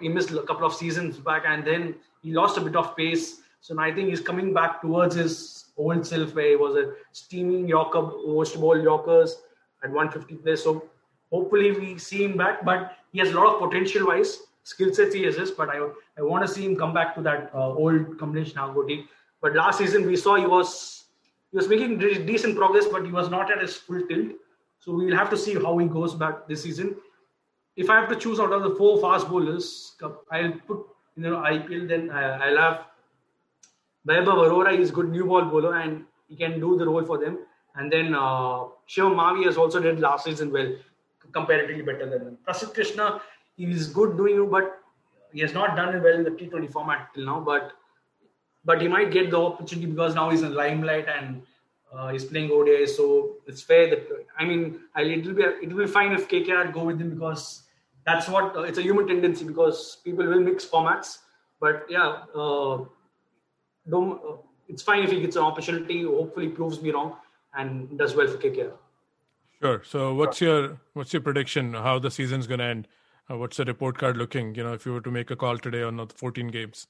He missed a couple of seasons back, and then he lost a bit of pace. So now I think he's coming back towards his old self, where he was a steaming Yorker, most ball Yorkers at 150 plus. So hopefully we see him back, but he has a lot of potential wise skill sets he has, but I I want to see him come back to that uh, old Kamlesh Nagarkoti but last season we saw he was he was making decent progress, but he was not at his full tilt. So we'll have to see how he goes back this season. If I have to choose out of the four fast bowlers, I'll put you know IPL. Then I'll have Vaibhav Arora. He's good new ball bowler and he can do the role for them. And then uh, Shivam Mavi has also did last season well, comparatively better than them. Prasidh Krishna, he is good doing but he has not done well in the T20 format till now. But but he might get the opportunity because now he's in limelight and uh, he's playing ODI. So it's fair that I mean, I'll, it'll be it will be fine if KKR go with him because that's what uh, it's a human tendency because people will mix formats. But yeah, uh, don't, uh, it's fine if he gets an opportunity. Hopefully, proves me wrong and does well for KKR. Sure. So, what's your what's your prediction? How the season's going to end? Uh, what's the report card looking? You know, if you were to make a call today on the 14 games.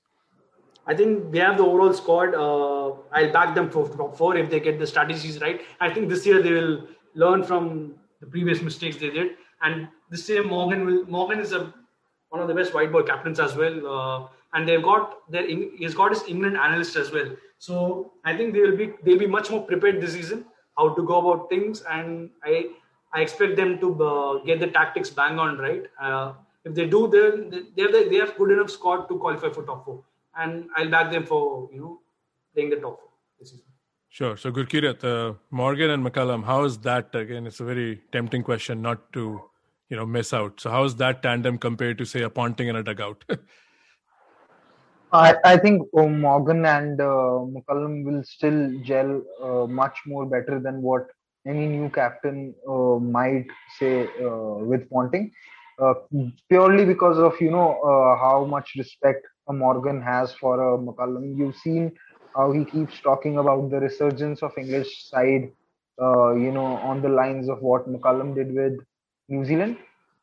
I think they have the overall squad. Uh, I'll back them for top four if they get the strategies right. I think this year they will learn from the previous mistakes they did, and this year Morgan will. Morgan is a one of the best white ball captains as well, uh, and they've got their he's got his England analyst as well. So I think they will be they'll be much more prepared this season how to go about things, and I I expect them to uh, get the tactics bang on right. Uh, if they do, then they have they have good enough squad to qualify for top four and I'll back them for you know playing the top four this season. Sure. So Gurkirat, uh, Morgan and McCullum, how is that again? It's a very tempting question not to you know miss out. So how is that tandem compared to say a Ponting and a dugout? I, I think uh, Morgan and uh, McCullum will still gel uh, much more better than what any new captain uh, might say uh, with Ponting, uh, purely because of you know how much respect a Morgan has for a McCullum. You've seen how he keeps talking about the resurgence of English side, uh, you know, on the lines of what McCullum did with New Zealand.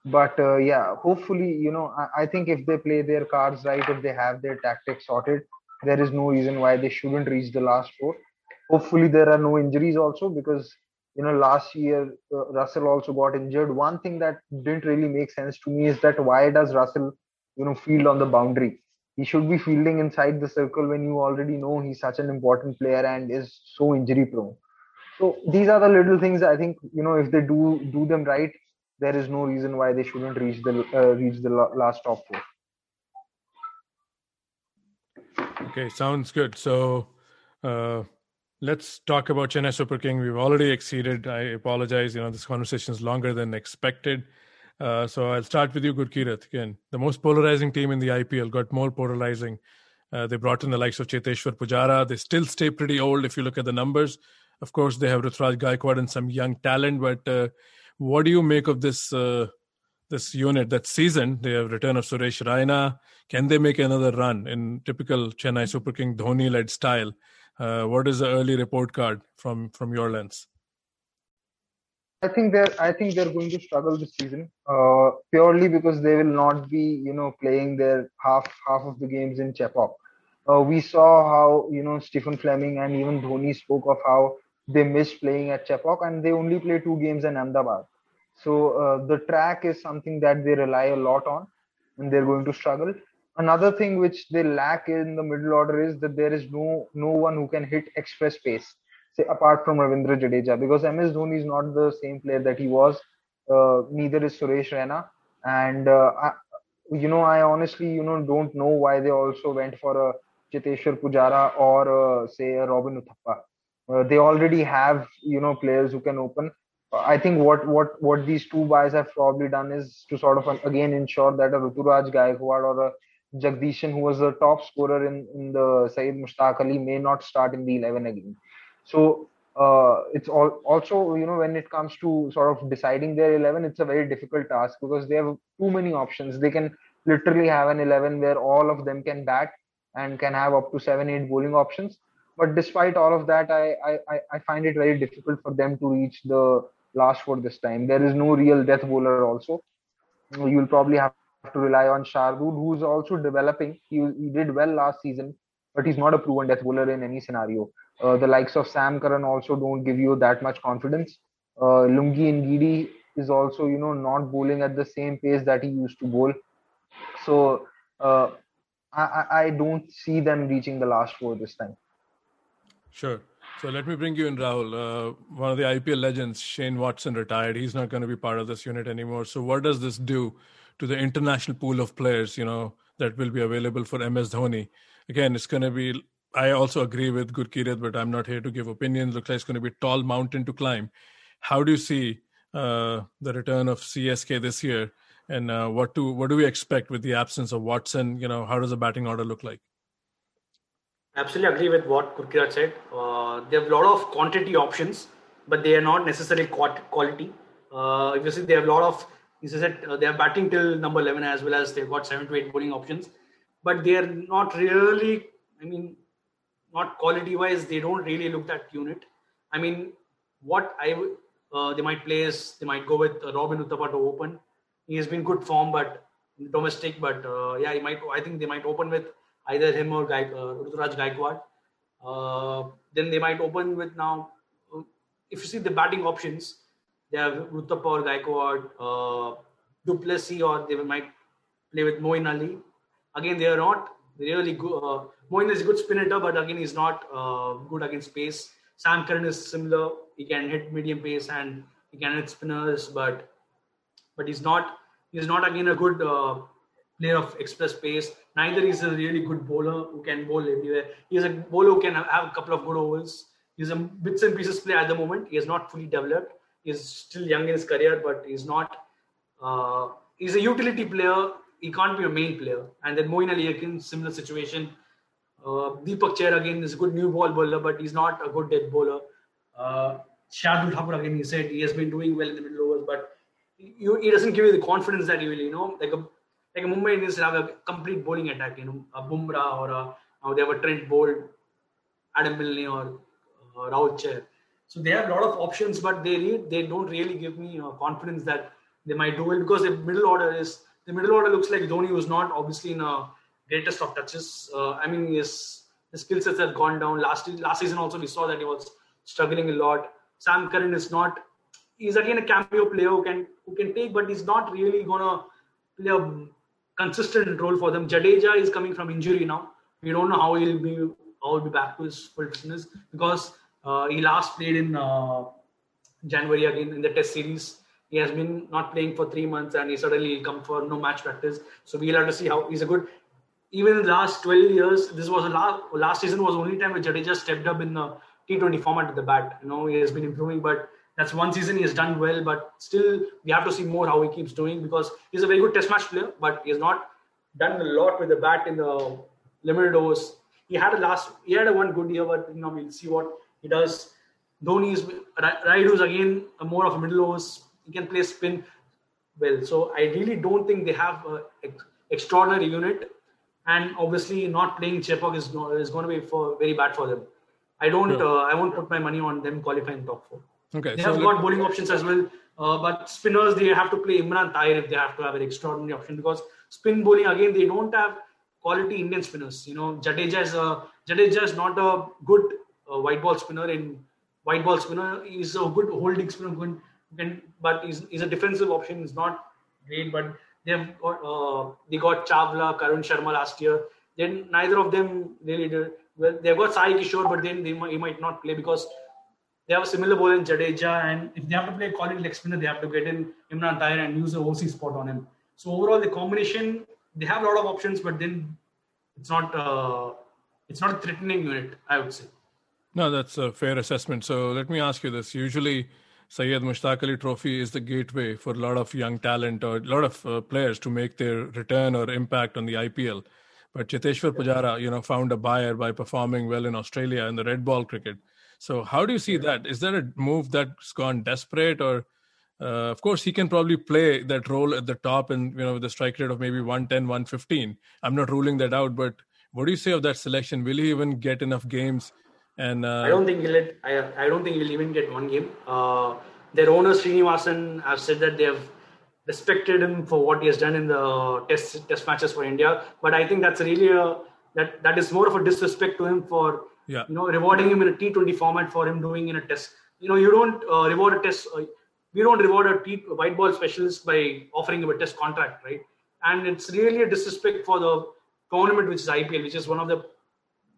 But uh, yeah, hopefully, you know, I, I, think if they play their cards right, if they have their tactics sorted, there is no reason why they shouldn't reach the last four. Hopefully, there are no injuries also because you know last year uh, Russell also got injured. One thing that didn't really make sense to me is that why does Russell you know field on the boundary? He should be fielding inside the circle when you already know he's such an important player and is so injury prone. So these are the little things I think you know if they do do them right, there is no reason why they shouldn't reach the uh, reach the last top four. Okay, sounds good. So uh, let's talk about Chennai Super King. We've already exceeded. I apologize. You know this conversation is longer than expected. Uh, so I'll start with you, Gurkirat. Again, the most polarizing team in the IPL got more polarizing. Uh, they brought in the likes of Cheteshwar Pujara. They still stay pretty old if you look at the numbers. Of course, they have Ruturaj Gaikwad and some young talent. But uh, what do you make of this uh, this unit that season? They have return of Suresh Raina. Can they make another run in typical Chennai Super King Dhoni-led style? Uh, what is the early report card from from your lens? I think they're I think they're going to struggle this season uh, purely because they will not be you know playing their half half of the games in Chepauk. Uh, we saw how you know Stephen Fleming and even Dhoni spoke of how they missed playing at Chepauk and they only play two games in Ahmedabad. So uh, the track is something that they rely a lot on, and they're going to struggle. Another thing which they lack in the middle order is that there is no no one who can hit express pace say apart from Ravindra Jadeja because MS Dhoni is not the same player that he was. Uh, neither is Suresh Raina, and uh, I, you know I honestly you know don't know why they also went for a Cheteshwar Pujara or uh, say a Robin Uthappa. Uh, they already have you know players who can open. I think what what what these two guys have probably done is to sort of again ensure that a Ruturaj Gaikwad or a Jagadeesan, who was the top scorer in, in the Syed Mushtaq Ali, may not start in the 11 again. So uh, it's all, also you know when it comes to sort of deciding their 11 it's a very difficult task because they have too many options. They can literally have an 11 where all of them can bat and can have up to 7 8 bowling options. But despite all of that I, I i find it very difficult for them to reach the last four this time. There is no real death bowler also. You'll probably have to rely on Shardul, who's also developing. He, he did well last season but he's not a proven death bowler in any scenario uh, the likes of Sam Curran also don't give you that much confidence. Uh, Lungi Ngidi is also, you know, not bowling at the same pace that he used to bowl. So uh, I, I don't see them reaching the last four this time. Sure. So let me bring you in, Rahul. Uh, one of the IPL legends, Shane Watson, retired. He's not going to be part of this unit anymore. So what does this do to the international pool of players, you know, that will be available for MS Dhoni? Again, it's going to be I also agree with Gurkirat, but I'm not here to give opinions. Looks like it's going to be a tall mountain to climb. How do you see uh, the return of CSK this year, and uh, what do what do we expect with the absence of Watson? You know, how does the batting order look like? Absolutely agree with what Gurkirat said. Uh, they have a lot of quantity options, but they are not necessarily quality. If you see, they have a lot of. He said uh, they are batting till number 11 as well as they've got seven to eight bowling options but they are not really. I mean, not quality wise, they don't really look that unit. I mean, what I uh, they might play is they might go with uh, Robin Uthappa to open. He has been good form, but domestic. But uh, yeah, he might. I think they might open with either him or Gai, uh, Ruturaj Gaikwad. Uh, then they might open with now. Uh, if you see the batting options, they have Uthappa or Gaikwad, uh, du Plessis, or they might play with Moeen Ali. Again, they are not really good. Moeen is a good spin hitter, but again, he's not uh, good against pace. Sam Curran is similar. He can hit medium pace and he can hit spinners, but but he's not he's not again a good uh, player of express pace. Neither is a really good bowler who can bowl everywhere. He's a bowler who can have a couple of good overs. He's a bits and pieces player at the moment. He is not fully developed. He's still young in his career, but he's not. Uh, he's a utility player. He can't be a main player. And then Moeen Ali again, similar situation. Uh, Deepak Chahar again is a good new ball bowler, but he's not a good death bowler. Uh, Shardul Thakur again, he said he has been doing well in the middle overs, but you, he doesn't give you the confidence that he will, you know, like a like a Mumbai Indians have a complete bowling attack, you know, a Bumrah or a, or they have a Trent Boult, Adam Milne or uh, Rahul Chahar. So they have a lot of options, but they need, they don't really give me uh, confidence that they might do it because the middle order is the middle order looks like Dhoni was not obviously in a greatest of touches. Uh, I mean, his, his skill sets have gone down. Last last season also we saw that he was struggling a lot. Sam Curran is not. He's again a cameo player who can who can take, but he's not really gonna play a consistent role for them. Jadeja is coming from injury now. We don't know how he'll be how he'll be back to his full fitness because uh, he last played in uh, January again in the Test series. He has been not playing for three months and he suddenly come for no match practice. So we'll have to see how he's a good. Even in the last 12 years, this was a last, last season was the only time when Jadeja stepped up in the T20 format at the bat. You know, he has been improving, but that's one season he has done well. But still, we have to see more how he keeps doing because he's a very good Test match player, but he has not done a lot with the bat in the limited overs. He had a last, he had a one good year, but you know, we'll see what he does. Dhoni is Rayudu's again more of a middle overs. He can play spin well. So I really don't think they have an extraordinary unit. And obviously, not playing Chepauk is, is going to be for, very bad for them. I don't. Sure. Uh, I won't put my money on them qualifying top four. Okay. They so have got bowling options as well, uh, but spinners they have to play Imran Tahir if they have to have an extraordinary option because spin bowling again they don't have quality Indian spinners. You know, Jadeja is a Jadeja is not a good uh, white ball spinner. In white ball spinner, he's a good holding spinner. Good, but he's, he's a defensive option. He's not great, but they've got uh, they got Chawla, Karn Sharma last year. Then neither of them really did well, they've got Sai Kishore, but then they might, he might not play because they have a similar ball in Jadeja, and if they have to play quality leg spinner, they have to get in Imran Tahir and use the OC spot on him. So overall, the combination they have a lot of options, but then it's not uh, it's not a threatening unit, I would say. No, that's a fair assessment. So let me ask you this: Usually, Syed Mushtaq Trophy is the gateway for a lot of young talent or a lot of uh, players to make their return or impact on the IPL. But Cheteshwar Pujara, you know, found a buyer by performing well in Australia in the red ball cricket. So how do you see that? Is that a move that's gone desperate, or uh, of course he can probably play that role at the top and you know with a strike rate of maybe 110, 115. I'm not ruling that out, but what do you say of that selection? Will he even get enough games? And uh, I don't think he'll. Let, I, I don't think he'll even get one game. Uh, their owner Srinivasan have said that they have respected him for what he has done in the test test matches for India. But I think that's really a that that is more of a disrespect to him for yeah. you know rewarding him in a T20 format for him doing in a test. You know you don't uh, reward a test. Uh, we don't reward a T, white ball specialist by offering him a test contract, right? And it's really a disrespect for the tournament, which is IPL, which is one of the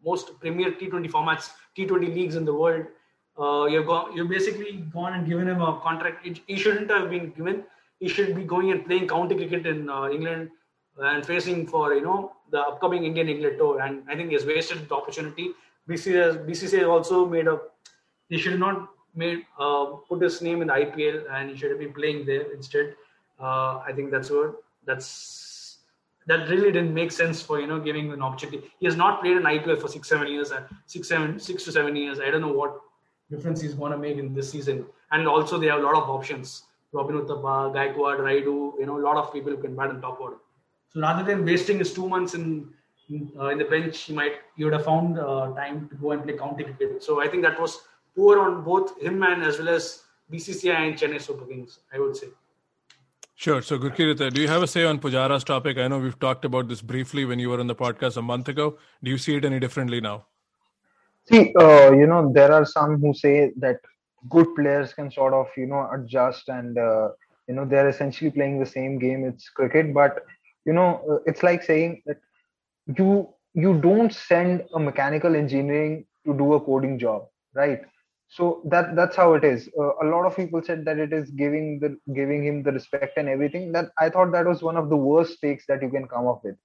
most premier T20 formats, T20 leagues in the world. Uh, you've gone, you've basically gone and given him a contract. He shouldn't have been given he should be going and playing county cricket in uh, England and facing for you know the upcoming Indian England tour. And I think he has wasted the opportunity. BCCI, BCCI also made a he should not made uh, put his name in the IPL and he should have been playing there instead. Uh, I think that's what that's that really didn't make sense for you know giving an opportunity. He has not played in IPL for six seven years, six seven six to seven years. I don't know what difference he's going to make in this season. And also they have a lot of options. Robin Uthappa, Gaikwad, Rayudu, you know, a lot of people who can bat in top order. So rather than wasting his two months in uh, in the bench, he might he would have found uh, time to go and play county cricket. So I think that was poor on both him and as well as BCCI and Chennai Super Kings. I would say. Sure. So, Gurkirat, do you have a say on Pujara's topic? I know we've talked about this briefly when you were on the podcast a month ago. Do you see it any differently now? See, uh, you know, there are some who say that good players can sort of, you know, adjust and, uh, you know, they're essentially playing the same game. It's cricket, but, you know, uh, it's like saying that you you don't send a mechanical engineering to do a coding job, right? So that that's how it is. Uh, a lot of people said that it is giving the giving him the respect and everything. That I thought that was one of the worst takes that you can come up with.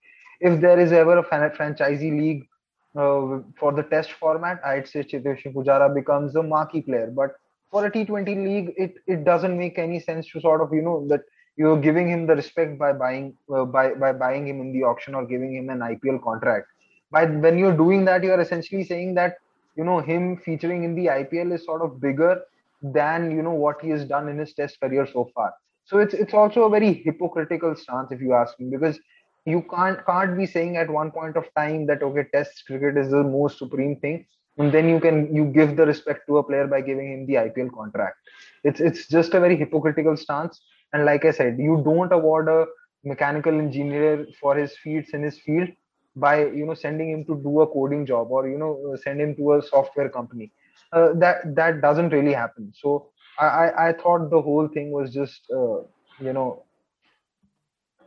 If there is ever a franchisee league uh, for the test format, I'd say Cheteshwar Pujara becomes a marquee player. But for a T20 league, it, it doesn't make any sense to sort of you know that you're giving him the respect by buying uh, by by buying him in the auction or giving him an IPL contract. By when you're doing that, you're essentially saying that you know him featuring in the IPL is sort of bigger than you know what he has done in his Test career so far. So it's it's also a very hypocritical stance if you ask me because you can't can't be saying at one point of time that okay Test cricket is the most supreme thing and then you can you give the respect to a player by giving him the IPL contract. It's it's just a very hypocritical stance and like I said, you don't award a mechanical engineer for his feats in his field by you know sending him to do a coding job or you know send him to a software company. Uh, that that doesn't really happen. So I, I, thought the whole thing was just uh, you know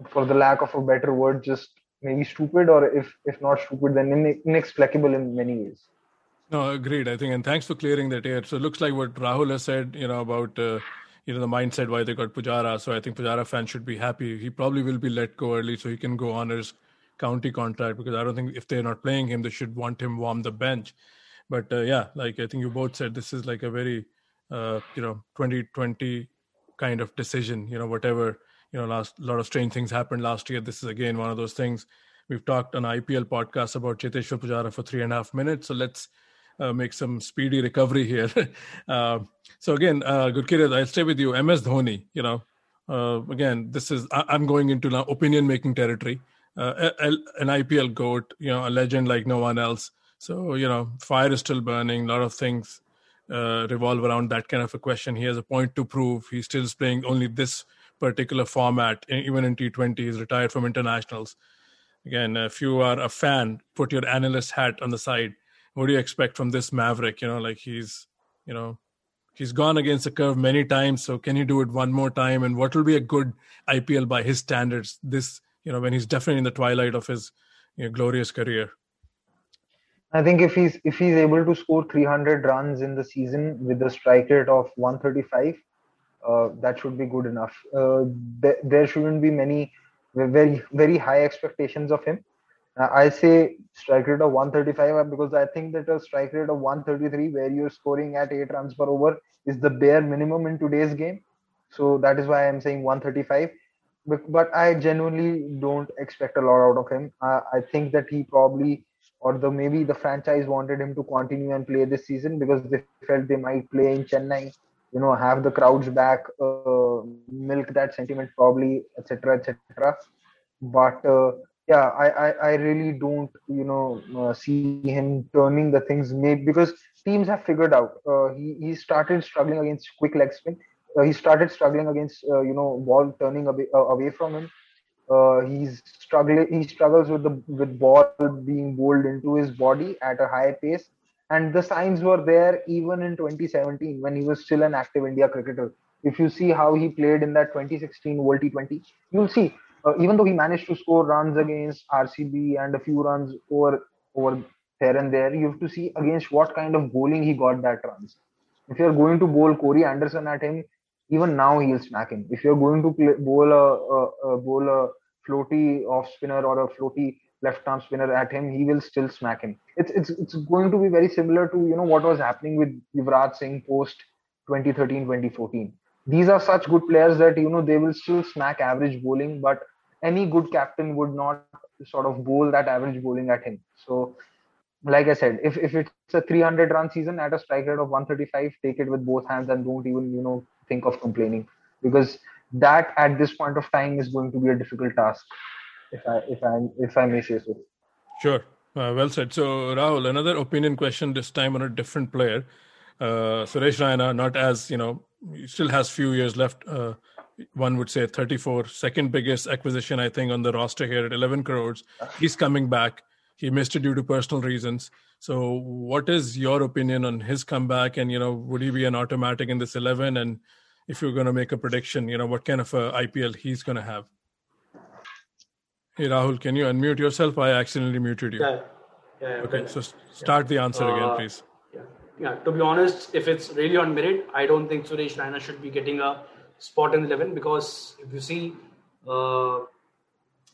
for the lack of a better word just maybe stupid or if if not stupid then inexplicable in many ways no agreed i think and thanks for clearing that air so it looks like what rahul has said you know about uh, you know the mindset why they got Pujara. So I think Pujara fans should be happy. He probably will be let go early so he can go on his county contract because I don't think if they're not playing him, they should want him warm the bench. But uh, yeah, like I think you both said, this is like a very uh, you know 2020 kind of decision. You know whatever you know last lot of strange things happened last year. This is again one of those things. We've talked on IPL podcast about Cheteshwar Pujara for three and a half minutes. So let's uh, make some speedy recovery here. uh, so again, uh, Gurkirat, I'll stay with you. MS Dhoni, you know, uh, again, this is I, am going into now opinion making territory. Uh, an IPL goat, you know, a legend like no one else. So you know, fire is still burning. A lot of things uh, revolve around that kind of a question. He has a point to prove. He still playing only this particular format, even in T20. He's retired from internationals. Again, if you are a fan, put your analyst hat on the side what do you expect from this Maverick? You know, like he's, you know, he's gone against the curve many times. So can he do it one more time? And what will be a good IPL by his standards? This, you know, when he's definitely in the twilight of his you know, glorious career. I think if he's if he's able to score 300 runs in the season with a strike rate of 135, uh, that should be good enough. Uh, th- there shouldn't be many very very high expectations of him. I say strike rate of 135 because I think that a strike rate of 133 where you're scoring at eight runs per over is the bare minimum in today's game. So that is why I'm saying 135. But, I genuinely don't expect a lot out of him. I think that he probably or the maybe the franchise wanted him to continue and play this season because they felt they might play in Chennai, you know, have the crowds back, uh, milk that sentiment probably, etc., etc. But uh, yeah I, I i really don't you know uh, see him turning the things made because teams have figured out uh, he he started struggling against quick leg spin he started struggling against uh, you know ball turning away, uh, away from him. Uh, he's struggling he struggles with the with ball being bowled into his body at a high pace. And the signs were there even in 2017 when he was still an active india cricketer. If you see how he played in that 2016 world t20 you'll see uh, even though he managed to score runs against RCB and a few runs over over here and there, you have to see against what kind of bowling he got that runs. If you're going to bowl Corey Anderson at him, even now he'll smack him. If you're going to play, bowl a, a, a bowl a floaty off spinner or a floaty left arm spinner at him, he will still smack him. It's it's it's going to be very similar to you know what was happening with Yuvraj Singh post 2013 2014 these are such good players that you know they will still smack average bowling, but any good captain would not sort of bowl that average bowling at him. So, like I said, if, if it's a 300 run season at a strike rate of 135, take it with both hands and don't even you know think of complaining because that at this point of time is going to be a difficult task, if I if I if I may say so. Sure. Uh, well said. So, Rahul, another opinion question this time on a different player. Uh, Suresh Raina, not as, you know, he still has few years left. Uh, one would say 34, second biggest acquisition, I think, on the roster here at 11 crores. He's coming back. He missed it due to personal reasons. So, what is your opinion on his comeback? And, you know, would he be an automatic in this 11? And if you're going to make a prediction, you know, what kind of a IPL he's going to have? Hey, Rahul, can you unmute yourself? I accidentally muted you. Yeah. yeah, okay, so start the answer Uh, again, please. Yeah. yeah, to be honest, if it's really on merit, I don't think Suresh Raina should be getting a spot in the 11 because if you see, uh,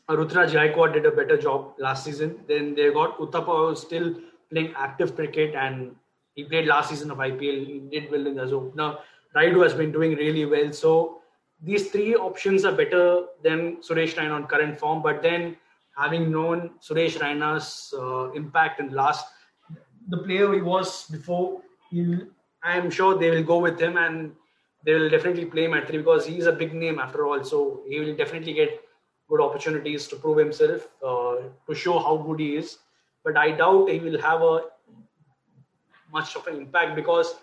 Ruturaj Gaikwad did a better job last season. Then they got Uthappa was still playing active cricket and he played last season of IPL. He did well in the opener. Rayudu has been doing really well. So these three options are better than Suresh Raina on current form. But then having known Suresh Raina's uh, impact in last, the player he was before, I am sure they will go with him and they will definitely play him at three because he's a big name after all. So he will definitely get good opportunities to prove himself, uh, to show how good he is. But I doubt he will have a much of an impact because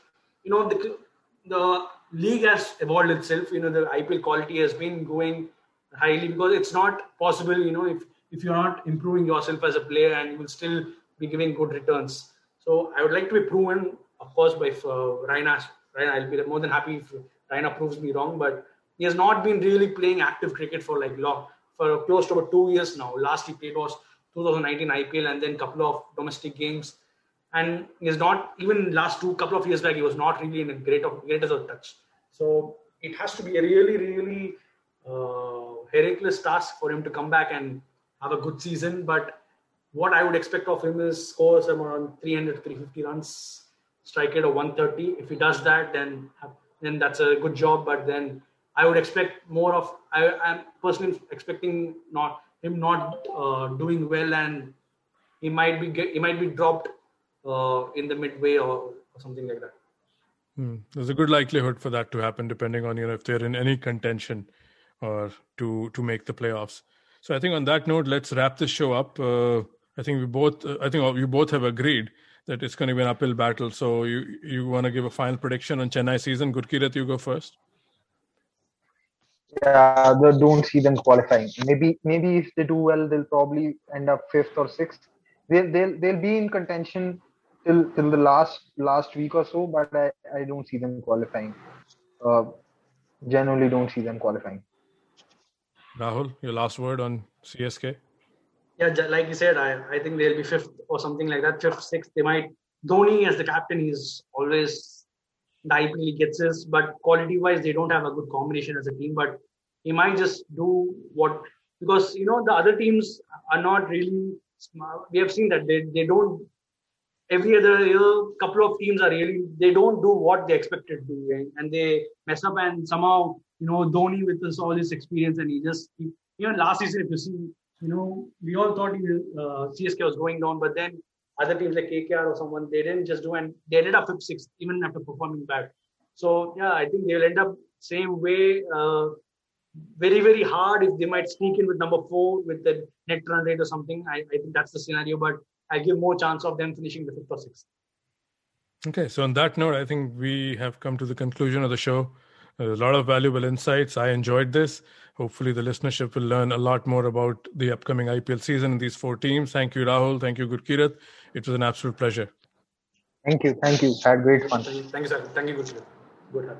you know the the league has evolved itself. You know the IPL quality has been going highly because it's not possible. You know if if you're not improving yourself as a player and you will still be giving good returns. So I would like to be proven, of course, by uh, Raina. Raina, I'll be more than happy if Raina proves me wrong, but he has not been really playing active cricket for like long for close to about two years now. Last he played was 2019 IPL and then couple of domestic games. And he's not even last two couple of years back. He was not really in a great of great as a touch. So it has to be a really really uh, Hercules task for him to come back and have a good season. But what I would expect of him is score some around 300 350 runs, strike rate of 130. If he does that, then then that's a good job. But then I would expect more of. I, am personally expecting not him not uh, doing well, and he might be get, he might be dropped uh, in the midway or, or something like that. Hmm. There's a good likelihood for that to happen, depending on you know if they're in any contention or to to make the playoffs. So I think on that note, let's wrap this show up. Uh, I think we both, uh, I think you both have agreed that it's going to be an uphill battle. So you you want to give a final prediction on Chennai season? Gurkirat, you go first. Yeah, they don't see them qualifying. Maybe maybe if they do well, they'll probably end up fifth or sixth. They'll they'll they'll be in contention till till the last last week or so, but I, I don't see them qualifying. Uh, generally, don't see them qualifying. Rahul, your last word on CSK? Yeah, like you said, I, I think they'll be fifth or something like that. Fifth, sixth. They might. Dhoni as the captain, he's always the IPL he gets his, but quality wise, they don't have a good combination as a team. But he might just do what because you know the other teams are not really smart. We have seen that they, they don't every other year couple of teams are really they don't do what they expected to do and they mess up and somehow you know Dhoni with this all this experience and he just he, even last season if you see you know we all thought he, uh, CSK was going down but then other teams like KKR or someone they didn't just do and they ended up fifth sixth even after performing bad. So yeah I think they'll end up same way uh, very very hard if they might sneak in with number four with the net run rate or something. I, I think that's the scenario but I give more chance of them finishing the fifth or sixth. Okay, so on that note, I think we have come to the conclusion of the show. There's a lot of valuable insights. I enjoyed this. Hopefully, the listenership will learn a lot more about the upcoming IPL season and these four teams. Thank you, Rahul. Thank you, Gurkirat. It was an absolute pleasure. Thank you. Thank you. Had great fun. Thank you, thank you sir. Thank you, Gurkirat. Good.